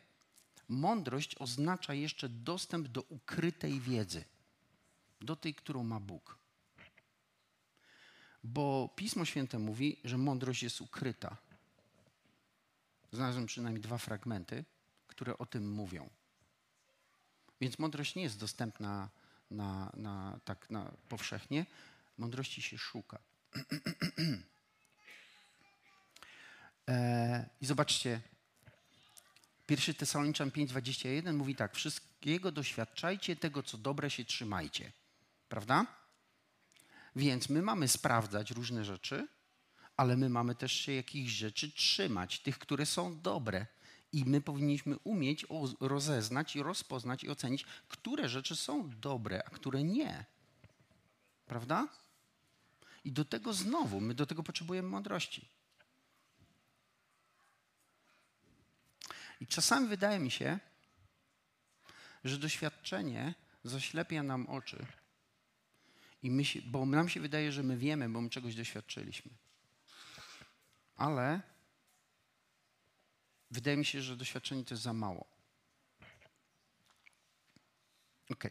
Speaker 2: Mądrość oznacza jeszcze dostęp do ukrytej wiedzy, do tej, którą ma Bóg. Bo Pismo Święte mówi, że mądrość jest ukryta. Znalazłem przynajmniej dwa fragmenty, które o tym mówią. Więc mądrość nie jest dostępna na, na, tak na powszechnie. Mądrości się szuka. <clears throat> e, I zobaczcie, 1 Tesaloniczan 5,21 mówi tak: Wszystkiego doświadczajcie, tego co dobre się trzymajcie. Prawda? Więc my mamy sprawdzać różne rzeczy, ale my mamy też się jakichś rzeczy trzymać, tych, które są dobre. I my powinniśmy umieć rozeznać i rozpoznać i ocenić, które rzeczy są dobre, a które nie. Prawda? I do tego znowu, my do tego potrzebujemy mądrości. I czasami wydaje mi się, że doświadczenie zaślepia nam oczy I my się, bo nam się wydaje, że my wiemy, bo my czegoś doświadczyliśmy. Ale wydaje mi się, że doświadczenie to jest za mało. Ok.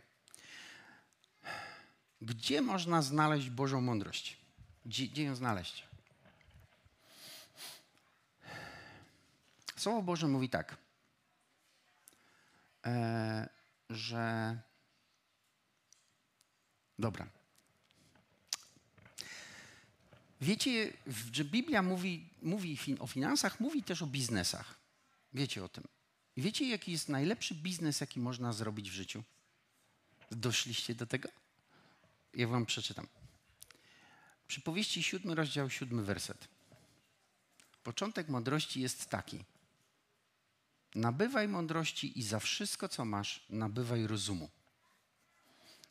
Speaker 2: Gdzie można znaleźć Bożą mądrość? Gdzie, gdzie ją znaleźć? Słowo Boże mówi tak, że. Dobra. Wiecie, że Biblia mówi, mówi o finansach, mówi też o biznesach. Wiecie o tym. Wiecie, jaki jest najlepszy biznes, jaki można zrobić w życiu? Doszliście do tego? Ja wam przeczytam. Przypowieści siódmy rozdział, siódmy werset. Początek mądrości jest taki. Nabywaj mądrości i za wszystko, co masz, nabywaj rozumu.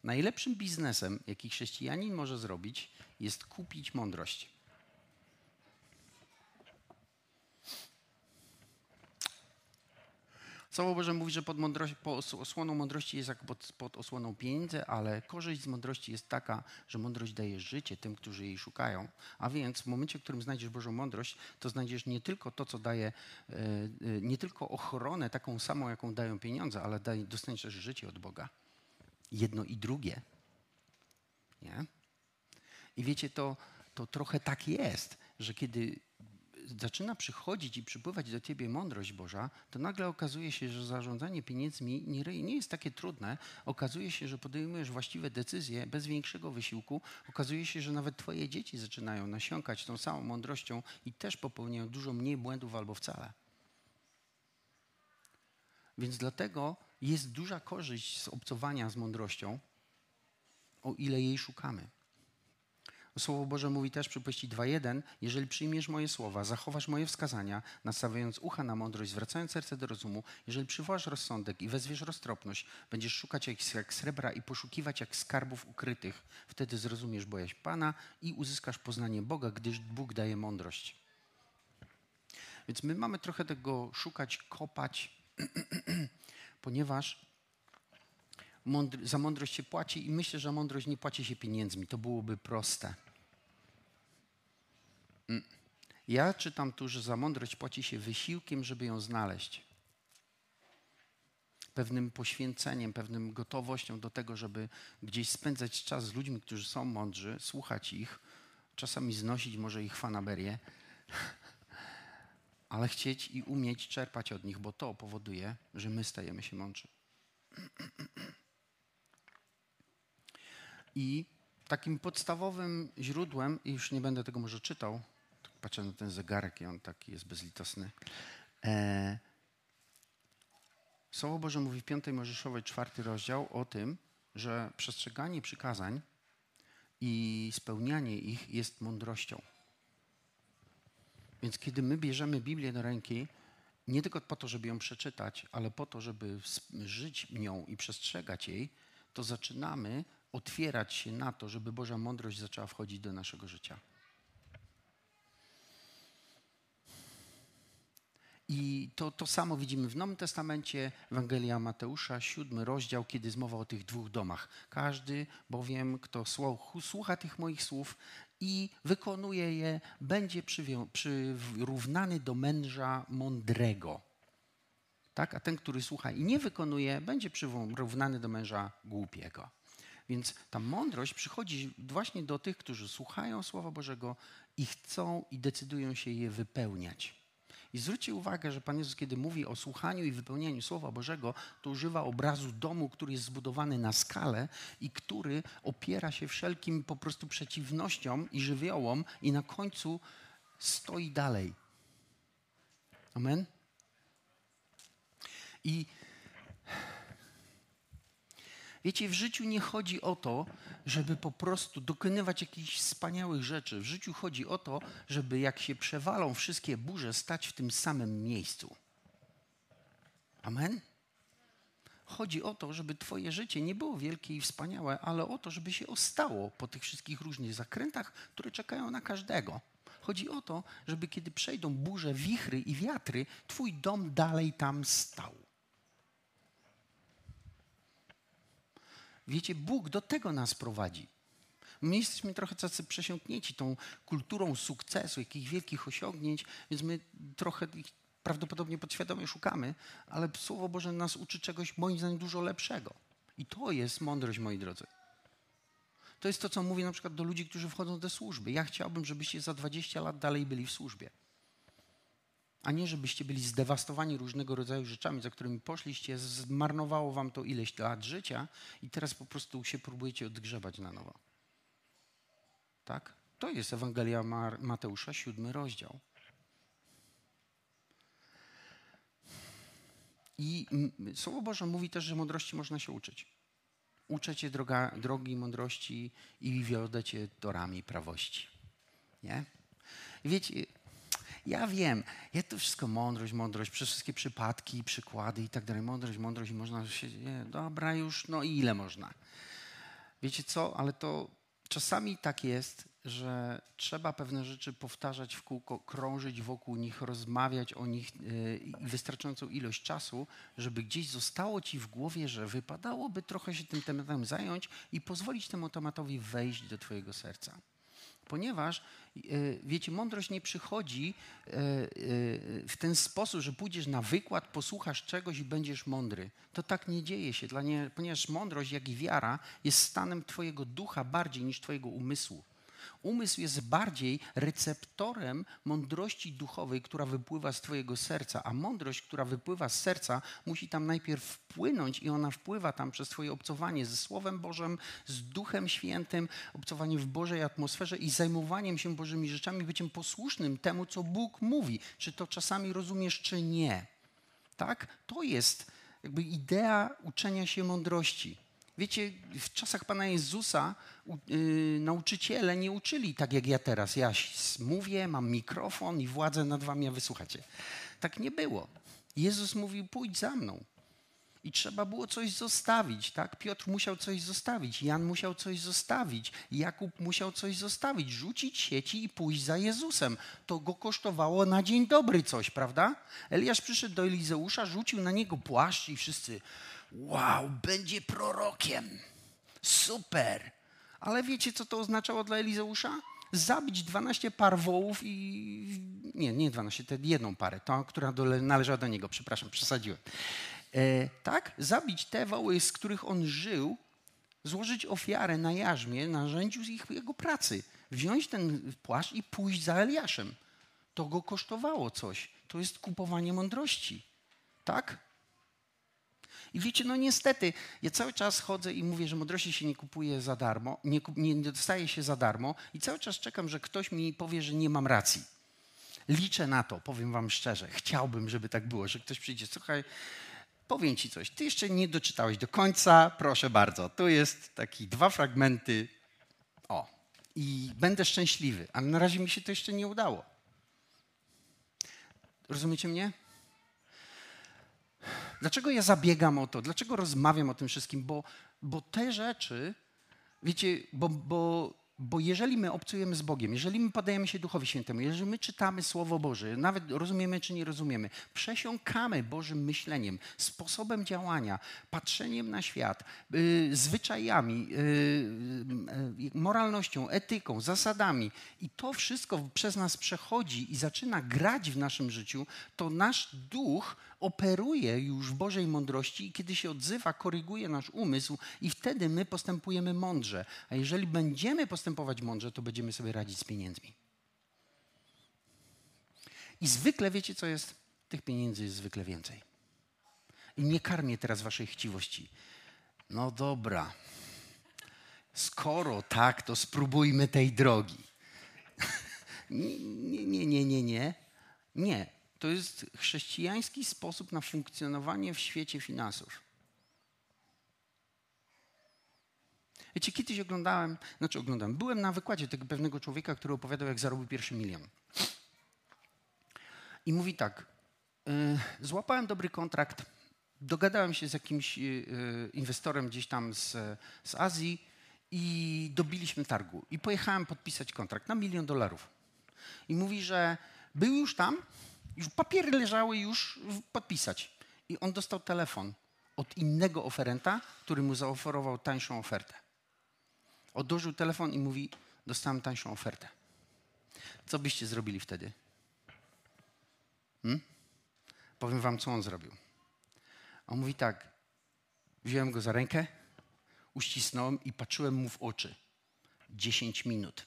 Speaker 2: Najlepszym biznesem, jaki chrześcijanin może zrobić, jest kupić mądrość. Słowo Boże mówi, że pod, mądrość, pod osłoną mądrości jest jak pod, pod osłoną pieniędzy, ale korzyść z mądrości jest taka, że mądrość daje życie tym, którzy jej szukają. A więc w momencie, w którym znajdziesz Bożą mądrość, to znajdziesz nie tylko to, co daje, e, e, nie tylko ochronę taką samą, jaką dają pieniądze, ale dostaniesz też życie od Boga. Jedno i drugie. Nie? I wiecie, to, to trochę tak jest, że kiedy zaczyna przychodzić i przypływać do ciebie mądrość Boża, to nagle okazuje się, że zarządzanie pieniędzmi nie, jest takie trudne. Okazuje się, że podejmujesz właściwe decyzje bez większego wysiłku. Okazuje się, że nawet twoje dzieci zaczynają nasiąkać tą samą mądrością i też popełniają dużo mniej błędów albo wcale. Więc dlatego jest duża korzyść z obcowania z mądrością, o ile jej szukamy. Słowo Boże mówi też przy powieści 2.1, jeżeli przyjmiesz moje słowa, zachowasz moje wskazania, nastawiając ucha na mądrość, zwracając serce do rozumu, jeżeli przywołasz rozsądek i wezwiesz roztropność, będziesz szukać jak srebra i poszukiwać jak skarbów ukrytych, wtedy zrozumiesz bojaźń Pana i uzyskasz poznanie Boga, gdyż Bóg daje mądrość. Więc my mamy trochę tego szukać, kopać, <clears throat> ponieważ za mądrość się płaci i myślę, że mądrość nie płaci się pieniędzmi. To byłoby proste. Mm. Ja czytam tu, że za mądrość płaci się wysiłkiem, żeby ją znaleźć. Pewnym poświęceniem, pewnym gotowością do tego, żeby gdzieś spędzać czas z ludźmi, którzy są mądrzy, słuchać ich, czasami znosić może ich fanaberię, <laughs> ale chcieć i umieć czerpać od nich, bo to powoduje, że my stajemy się mądrzy. <clears throat> I takim podstawowym źródłem, i już nie będę tego może czytał, patrzę na ten zegarek i on taki jest bezlitosny. E, Słowo Boże mówi w 5 Mojżeszowej, czwarty rozdział o tym, że przestrzeganie przykazań i spełnianie ich jest mądrością. Więc kiedy my bierzemy Biblię do ręki, nie tylko po to, żeby ją przeczytać, ale po to, żeby żyć nią i przestrzegać jej, to zaczynamy otwierać się na to, żeby Boża mądrość zaczęła wchodzić do naszego życia. I to, to samo widzimy w Nowym Testamencie, Ewangelia Mateusza, siódmy rozdział, kiedy jest mowa o tych dwóch domach. Każdy bowiem, kto słucha tych moich słów i wykonuje je, będzie przyrównany do męża mądrego. Tak? A ten, który słucha i nie wykonuje, będzie przyrównany do męża głupiego. Więc ta mądrość przychodzi właśnie do tych, którzy słuchają Słowa Bożego i chcą i decydują się je wypełniać. I zwróćcie uwagę, że Pan Jezus, kiedy mówi o słuchaniu i wypełnianiu Słowa Bożego, to używa obrazu domu, który jest zbudowany na skalę i który opiera się wszelkim po prostu przeciwnościom i żywiołom i na końcu stoi dalej. Amen? I Wiecie, w życiu nie chodzi o to, żeby po prostu dokonywać jakichś wspaniałych rzeczy. W życiu chodzi o to, żeby jak się przewalą wszystkie burze, stać w tym samym miejscu. Amen? Chodzi o to, żeby Twoje życie nie było wielkie i wspaniałe, ale o to, żeby się ostało po tych wszystkich różnych zakrętach, które czekają na każdego. Chodzi o to, żeby kiedy przejdą burze, wichry i wiatry, Twój dom dalej tam stał. Wiecie, Bóg do tego nas prowadzi. My jesteśmy trochę tacy przesiąknięci tą kulturą sukcesu, jakichś wielkich osiągnięć, więc my trochę ich prawdopodobnie podświadomie szukamy, ale Słowo Boże nas uczy czegoś moim zdaniem dużo lepszego. I to jest mądrość, moi drodzy. To jest to, co mówię na przykład do ludzi, którzy wchodzą do służby. Ja chciałbym, żebyście za 20 lat dalej byli w służbie. A nie, żebyście byli zdewastowani różnego rodzaju rzeczami, za którymi poszliście, zmarnowało wam to ileś lat życia i teraz po prostu się próbujecie odgrzebać na nowo. Tak? To jest Ewangelia Mateusza, siódmy rozdział. I Słowo Boże mówi też, że mądrości można się uczyć. Uczę cię droga, drogi mądrości i wiodę cię torami prawości. Nie? wiecie, ja wiem, ja to wszystko mądrość, mądrość, przez wszystkie przypadki, przykłady i tak dalej. Mądrość, mądrość i można się, nie, dobra już, no ile można. Wiecie co, ale to czasami tak jest, że trzeba pewne rzeczy powtarzać w kółko, krążyć wokół nich, rozmawiać o nich yy, wystarczającą ilość czasu, żeby gdzieś zostało ci w głowie, że wypadałoby trochę się tym tematem zająć i pozwolić temu tematowi wejść do twojego serca. Ponieważ, e, wiecie, mądrość nie przychodzi e, e, w ten sposób, że pójdziesz na wykład, posłuchasz czegoś i będziesz mądry. To tak nie dzieje się, ponieważ mądrość, jak i wiara, jest stanem Twojego ducha bardziej niż Twojego umysłu. Umysł jest bardziej receptorem mądrości duchowej, która wypływa z Twojego serca, a mądrość, która wypływa z serca, musi tam najpierw wpłynąć i ona wpływa tam przez Twoje obcowanie ze Słowem Bożym, z Duchem Świętym, obcowanie w Bożej atmosferze i zajmowaniem się Bożymi rzeczami, byciem posłusznym temu, co Bóg mówi. Czy to czasami rozumiesz, czy nie. Tak? To jest jakby idea uczenia się mądrości. Wiecie, w czasach Pana Jezusa yy, nauczyciele nie uczyli tak jak ja teraz. Ja mówię, mam mikrofon i władzę nad wami, a wysłuchacie. Tak nie było. Jezus mówił, pójdź za mną. I trzeba było coś zostawić, tak? Piotr musiał coś zostawić, Jan musiał coś zostawić, Jakub musiał coś zostawić, rzucić sieci i pójść za Jezusem. To go kosztowało na dzień dobry coś, prawda? Eliasz przyszedł do Elizeusza, rzucił na niego płaszcz i wszyscy, wow, będzie prorokiem. Super. Ale wiecie, co to oznaczało dla Elizeusza? Zabić 12 par wołów i... Nie, nie 12, to jedną parę, tą, która należała do niego, przepraszam, przesadziłem. E, tak? Zabić te woły, z których on żył, złożyć ofiarę na jarzmie, narzędziu ich, jego pracy. Wziąć ten płaszcz i pójść za Eliaszem. To go kosztowało coś. To jest kupowanie mądrości. Tak? I wiecie, no niestety, ja cały czas chodzę i mówię, że mądrości się nie kupuje za darmo, nie, nie dostaje się za darmo i cały czas czekam, że ktoś mi powie, że nie mam racji. Liczę na to, powiem wam szczerze. Chciałbym, żeby tak było, że ktoś przyjdzie, słuchaj, powiem ci coś, ty jeszcze nie doczytałeś do końca, proszę bardzo. Tu jest taki dwa fragmenty. O, i będę szczęśliwy, ale na razie mi się to jeszcze nie udało. Rozumiecie mnie? Dlaczego ja zabiegam o to? Dlaczego rozmawiam o tym wszystkim? Bo, bo te rzeczy, wiecie, bo, bo bo jeżeli my obcujemy z Bogiem, jeżeli my podajemy się Duchowi Świętemu, jeżeli my czytamy Słowo Boże, nawet rozumiemy czy nie rozumiemy, przesiąkamy Bożym myśleniem, sposobem działania, patrzeniem na świat, yy, zwyczajami, yy, yy, moralnością, etyką, zasadami i to wszystko przez nas przechodzi i zaczyna grać w naszym życiu, to nasz duch operuje już w Bożej mądrości i kiedy się odzywa, koryguje nasz umysł i wtedy my postępujemy mądrze. A jeżeli będziemy postępować mądrze, to będziemy sobie radzić z pieniędzmi. I zwykle wiecie, co jest? Tych pieniędzy jest zwykle więcej. I nie karmię teraz waszej chciwości. No dobra. Skoro tak, to spróbujmy tej drogi. <laughs> nie, nie, nie, nie, nie. Nie to jest chrześcijański sposób na funkcjonowanie w świecie finansów. Wiecie, kiedyś oglądałem, znaczy oglądałem, byłem na wykładzie tego pewnego człowieka, który opowiadał, jak zarobił pierwszy milion. I mówi tak, y, złapałem dobry kontrakt, dogadałem się z jakimś y, inwestorem gdzieś tam z, z Azji i dobiliśmy targu. I pojechałem podpisać kontrakt na milion dolarów. I mówi, że był już tam, już papiery leżały już podpisać. I on dostał telefon od innego oferenta, który mu zaoferował tańszą ofertę. Odłożył telefon i mówi, dostałem tańszą ofertę. Co byście zrobili wtedy? Hmm? Powiem wam, co on zrobił. On mówi tak, wziąłem go za rękę, uścisnąłem i patrzyłem mu w oczy. 10 minut.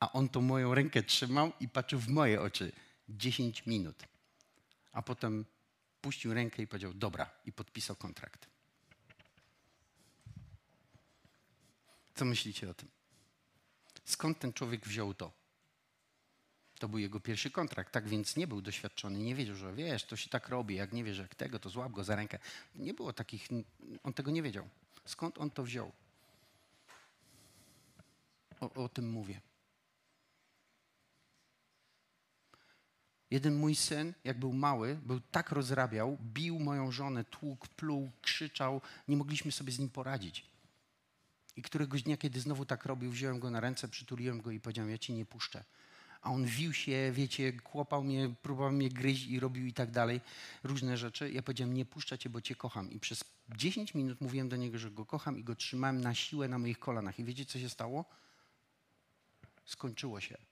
Speaker 2: A on to moją rękę trzymał i patrzył w moje oczy. 10 minut. A potem puścił rękę i powiedział: Dobra, i podpisał kontrakt. Co myślicie o tym? Skąd ten człowiek wziął to? To był jego pierwszy kontrakt, tak więc nie był doświadczony, nie wiedział, że wiesz, to się tak robi, jak nie wiesz jak tego, to złap go za rękę. Nie było takich, on tego nie wiedział. Skąd on to wziął? O, o tym mówię. Jeden mój syn, jak był mały, był tak rozrabiał, bił moją żonę, tłukł, pluł, krzyczał, nie mogliśmy sobie z nim poradzić. I któregoś dnia, kiedy znowu tak robił, wziąłem go na ręce, przytuliłem go i powiedziałem, ja ci nie puszczę. A on wił się, wiecie, kłopał mnie, próbował mnie gryźć i robił i tak dalej, różne rzeczy. Ja powiedziałem, nie puszczę cię, bo cię kocham. I przez 10 minut mówiłem do niego, że go kocham i go trzymałem na siłę na moich kolanach. I wiecie, co się stało? Skończyło się.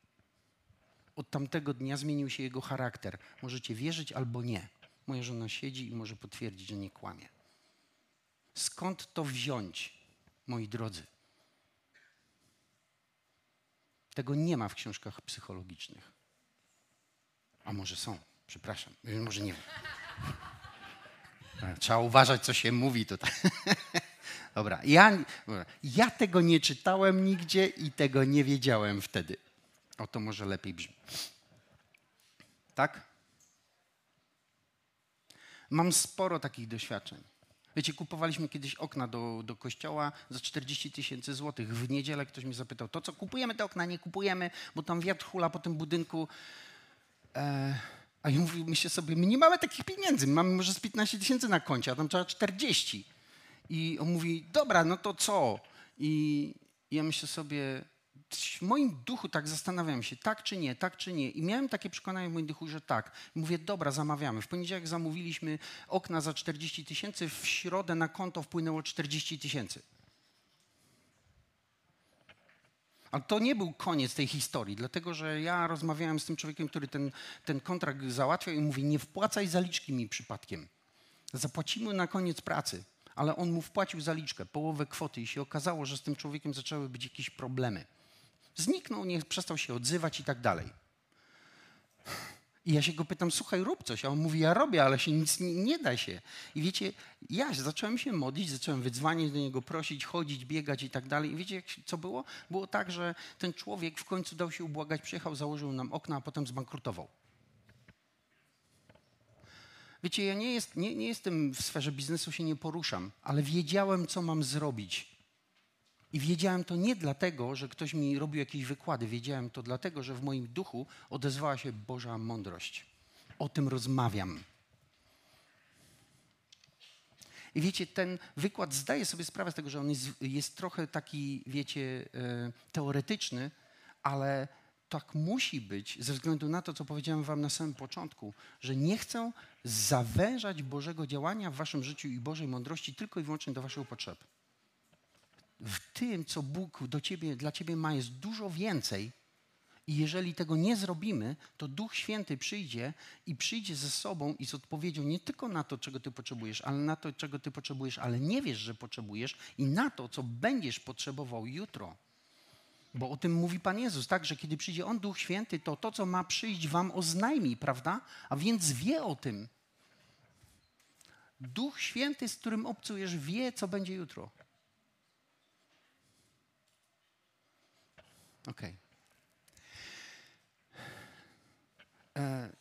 Speaker 2: Od tamtego dnia zmienił się jego charakter. Możecie wierzyć albo nie. Moja żona siedzi i może potwierdzić, że nie kłamie. Skąd to wziąć, moi drodzy? Tego nie ma w książkach psychologicznych. A może są? Przepraszam, może nie. <laughs> Trzeba uważać, co się mówi tutaj. <laughs> Dobra, ja, ja tego nie czytałem nigdzie i tego nie wiedziałem wtedy. O to może lepiej brzmi. Tak? Mam sporo takich doświadczeń. Wiecie, kupowaliśmy kiedyś okna do, do kościoła za 40 tysięcy złotych. W niedzielę ktoś mnie zapytał, to co, kupujemy te okna? Nie kupujemy, bo tam wiatr hula po tym budynku. E, a ja mówię, myślę sobie, my nie mamy takich pieniędzy, mamy może z 15 tysięcy na koncie, a tam trzeba 40. I on mówi, dobra, no to co? I ja myślę sobie, w moim duchu tak zastanawiałem się, tak czy nie, tak czy nie. I miałem takie przekonanie w moim duchu, że tak. mówię, dobra, zamawiamy. W poniedziałek zamówiliśmy okna za 40 tysięcy, w środę na konto wpłynęło 40 tysięcy. Ale to nie był koniec tej historii, dlatego że ja rozmawiałem z tym człowiekiem, który ten, ten kontrakt załatwiał i mówi, nie wpłacaj zaliczki mi przypadkiem. Zapłacimy na koniec pracy. Ale on mu wpłacił zaliczkę, połowę kwoty i się okazało, że z tym człowiekiem zaczęły być jakieś problemy. Zniknął, nie przestał się odzywać i tak dalej. I ja się go pytam, słuchaj, rób coś. A on mówi, ja robię, ale się nic nie, nie da się. I wiecie, ja zacząłem się modlić, zacząłem wydzwaniać do niego, prosić, chodzić, biegać i tak dalej. I wiecie, jak, co było? Było tak, że ten człowiek w końcu dał się ubłagać, przyjechał, założył nam okna, a potem zbankrutował. Wiecie, ja nie, jest, nie, nie jestem w sferze biznesu, się nie poruszam, ale wiedziałem, co mam zrobić i wiedziałem to nie dlatego, że ktoś mi robił jakieś wykłady. Wiedziałem to dlatego, że w moim duchu odezwała się Boża mądrość. O tym rozmawiam. I wiecie, ten wykład zdaje sobie sprawę z tego, że on jest, jest trochę taki, wiecie, e, teoretyczny, ale tak musi być ze względu na to, co powiedziałem wam na samym początku, że nie chcę zawężać Bożego działania w waszym życiu i Bożej mądrości tylko i wyłącznie do waszych potrzeb w tym, co Bóg do ciebie, dla ciebie ma, jest dużo więcej. I jeżeli tego nie zrobimy, to Duch Święty przyjdzie i przyjdzie ze sobą i z odpowiedzią nie tylko na to, czego ty potrzebujesz, ale na to, czego ty potrzebujesz, ale nie wiesz, że potrzebujesz i na to, co będziesz potrzebował jutro. Bo o tym mówi Pan Jezus, tak, że kiedy przyjdzie On, Duch Święty, to to, co ma przyjść, wam oznajmi, prawda? A więc wie o tym. Duch Święty, z którym obcujesz, wie, co będzie jutro. Okej. Okay. E,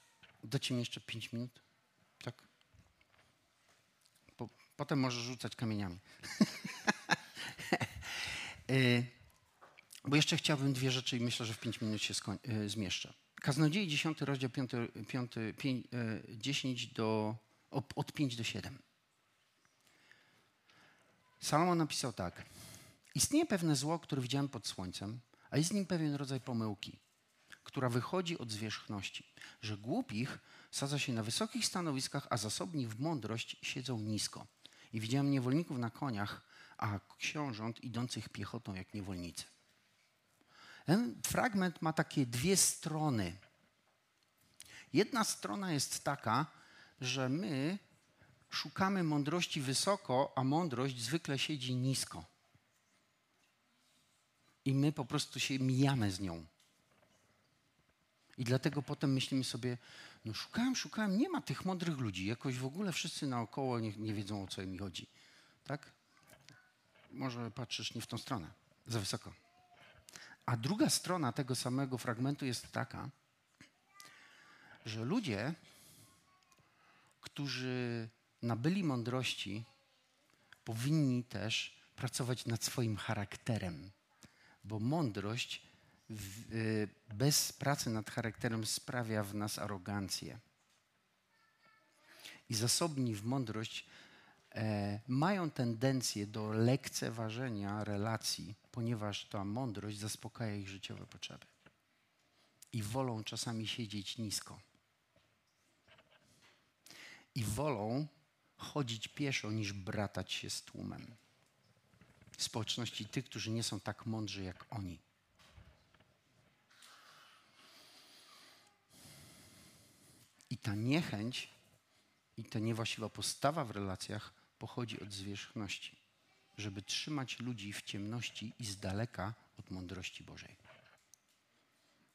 Speaker 2: dacie mi jeszcze pięć minut? Tak? Po, potem możesz rzucać kamieniami. e, <laughs> bo jeszcze chciałbym dwie rzeczy i myślę, że w pięć minut się e, zmieszczę. Kaznodziei 10 rozdział 5, 5, 5, 10 do, od 5 do 7. Salomon napisał tak. Istnieje pewne zło, które widziałem pod słońcem, a jest nim pewien rodzaj pomyłki, która wychodzi od zwierzchności, że głupich sadza się na wysokich stanowiskach, a zasobni w mądrość siedzą nisko. I widziałem niewolników na koniach, a książąt idących piechotą jak niewolnicy. Ten fragment ma takie dwie strony. Jedna strona jest taka, że my szukamy mądrości wysoko, a mądrość zwykle siedzi nisko. I my po prostu się mijamy z nią. I dlatego potem myślimy sobie, no szukałem, szukałem, nie ma tych mądrych ludzi. Jakoś w ogóle wszyscy naokoło nie, nie wiedzą, o co mi chodzi. Tak? Może patrzysz nie w tą stronę, za wysoko. A druga strona tego samego fragmentu jest taka, że ludzie, którzy nabyli mądrości, powinni też pracować nad swoim charakterem, bo mądrość w, y, bez pracy nad charakterem sprawia w nas arogancję. I zasobni w mądrość e, mają tendencję do lekceważenia relacji, ponieważ ta mądrość zaspokaja ich życiowe potrzeby. I wolą czasami siedzieć nisko. I wolą chodzić pieszo niż bratać się z tłumem. Społeczności tych, którzy nie są tak mądrzy jak oni. I ta niechęć i ta niewłaściwa postawa w relacjach pochodzi od zwierzchności, żeby trzymać ludzi w ciemności i z daleka od mądrości Bożej.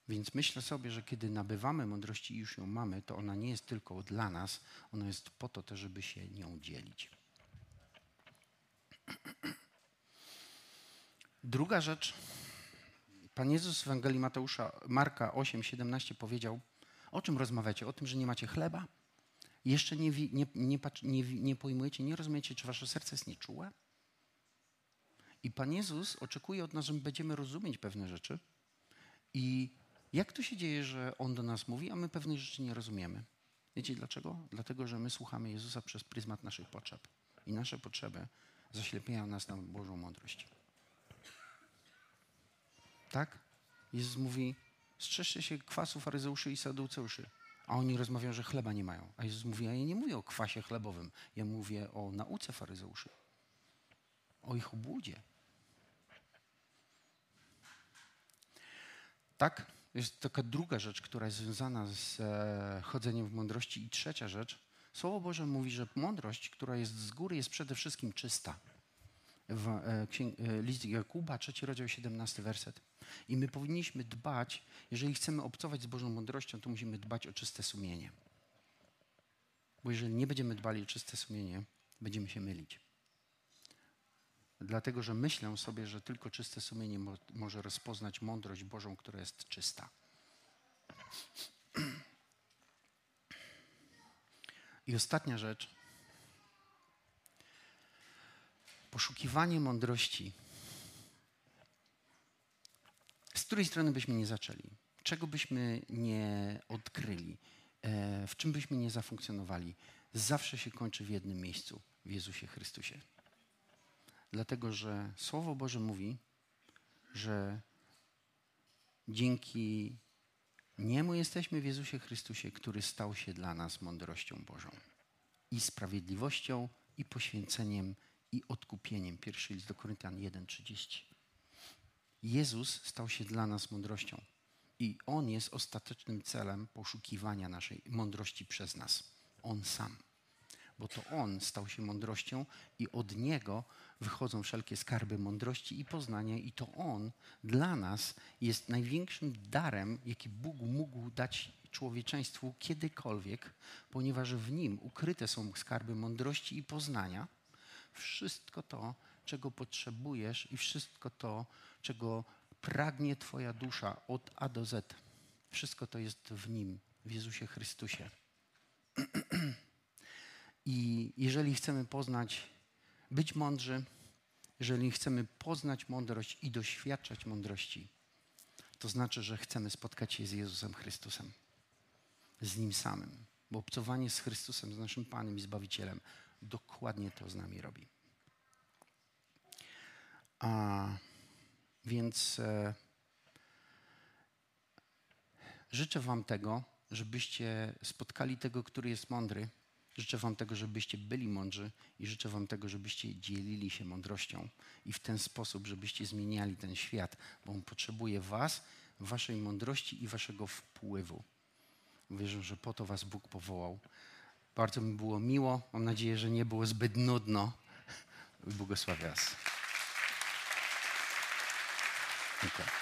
Speaker 2: Więc myślę sobie, że kiedy nabywamy mądrości i już ją mamy, to ona nie jest tylko dla nas, ona jest po to też, żeby się nią dzielić. <clears throat> Druga rzecz. Pan Jezus w Ewangelii Mateusza, Marka 8, 17 powiedział, o czym rozmawiacie? O tym, że nie macie chleba? Jeszcze nie, nie, nie, nie, nie pojmujecie, nie rozumiecie, czy wasze serce jest nieczułe? I Pan Jezus oczekuje od nas, że my będziemy rozumieć pewne rzeczy. I jak to się dzieje, że On do nas mówi, a my pewnych rzeczy nie rozumiemy? Wiecie dlaczego? Dlatego, że my słuchamy Jezusa przez pryzmat naszych potrzeb. I nasze potrzeby zaślepiają nas na Bożą mądrość. Tak? Jezus mówi, strzeżcie się kwasu faryzeuszy i saduceuszy. A oni rozmawiają, że chleba nie mają. A Jezus mówi, ja nie mówię o kwasie chlebowym. Ja mówię o nauce faryzeuszy. O ich obłudzie. Tak? Jest taka druga rzecz, która jest związana z e, chodzeniem w mądrości. I trzecia rzecz. Słowo Boże mówi, że mądrość, która jest z góry, jest przede wszystkim czysta. W e, e, list Jakuba, trzeci rozdział, 17 werset. I my powinniśmy dbać, jeżeli chcemy obcować z Bożą mądrością, to musimy dbać o czyste sumienie. Bo jeżeli nie będziemy dbali o czyste sumienie, będziemy się mylić. Dlatego, że myślę sobie, że tylko czyste sumienie mo może rozpoznać mądrość Bożą, która jest czysta. <clears throat> I ostatnia rzecz. Poszukiwanie mądrości. Z której strony byśmy nie zaczęli, czego byśmy nie odkryli, e, w czym byśmy nie zafunkcjonowali, zawsze się kończy w jednym miejscu w Jezusie Chrystusie. Dlatego, że Słowo Boże mówi, że dzięki Niemu jesteśmy w Jezusie Chrystusie, który stał się dla nas mądrością Bożą i sprawiedliwością, i poświęceniem, i odkupieniem. Pierwszy list do Koryntian 1,30. Jezus stał się dla nas mądrością. I On jest ostatecznym celem poszukiwania naszej mądrości przez nas. On sam. Bo to On stał się mądrością i od Niego wychodzą wszelkie skarby mądrości i poznania, i to On dla nas jest największym darem, jaki Bóg mógł dać człowieczeństwu kiedykolwiek, ponieważ w Nim ukryte są skarby mądrości i poznania. Wszystko to, czego potrzebujesz i wszystko to, czego pragnie Twoja dusza od A do Z. Wszystko to jest w Nim, w Jezusie Chrystusie. <clears throat> I jeżeli chcemy poznać, być mądrzy, jeżeli chcemy poznać mądrość i doświadczać mądrości, to znaczy, że chcemy spotkać się z Jezusem Chrystusem, z Nim samym. Bo obcowanie z Chrystusem, z naszym Panem i Zbawicielem, dokładnie to z nami robi. A więc e, życzę Wam tego, żebyście spotkali tego, który jest mądry Życzę Wam tego, żebyście byli mądrzy i życzę Wam tego, żebyście dzielili się mądrością i w ten sposób, żebyście zmieniali ten świat, bo on potrzebuje Was, Waszej mądrości i Waszego wpływu. Wierzę, że po to Was Bóg powołał. Bardzo mi było miło. Mam nadzieję, że nie było zbyt nudno. Błogosławię. Dziękuję.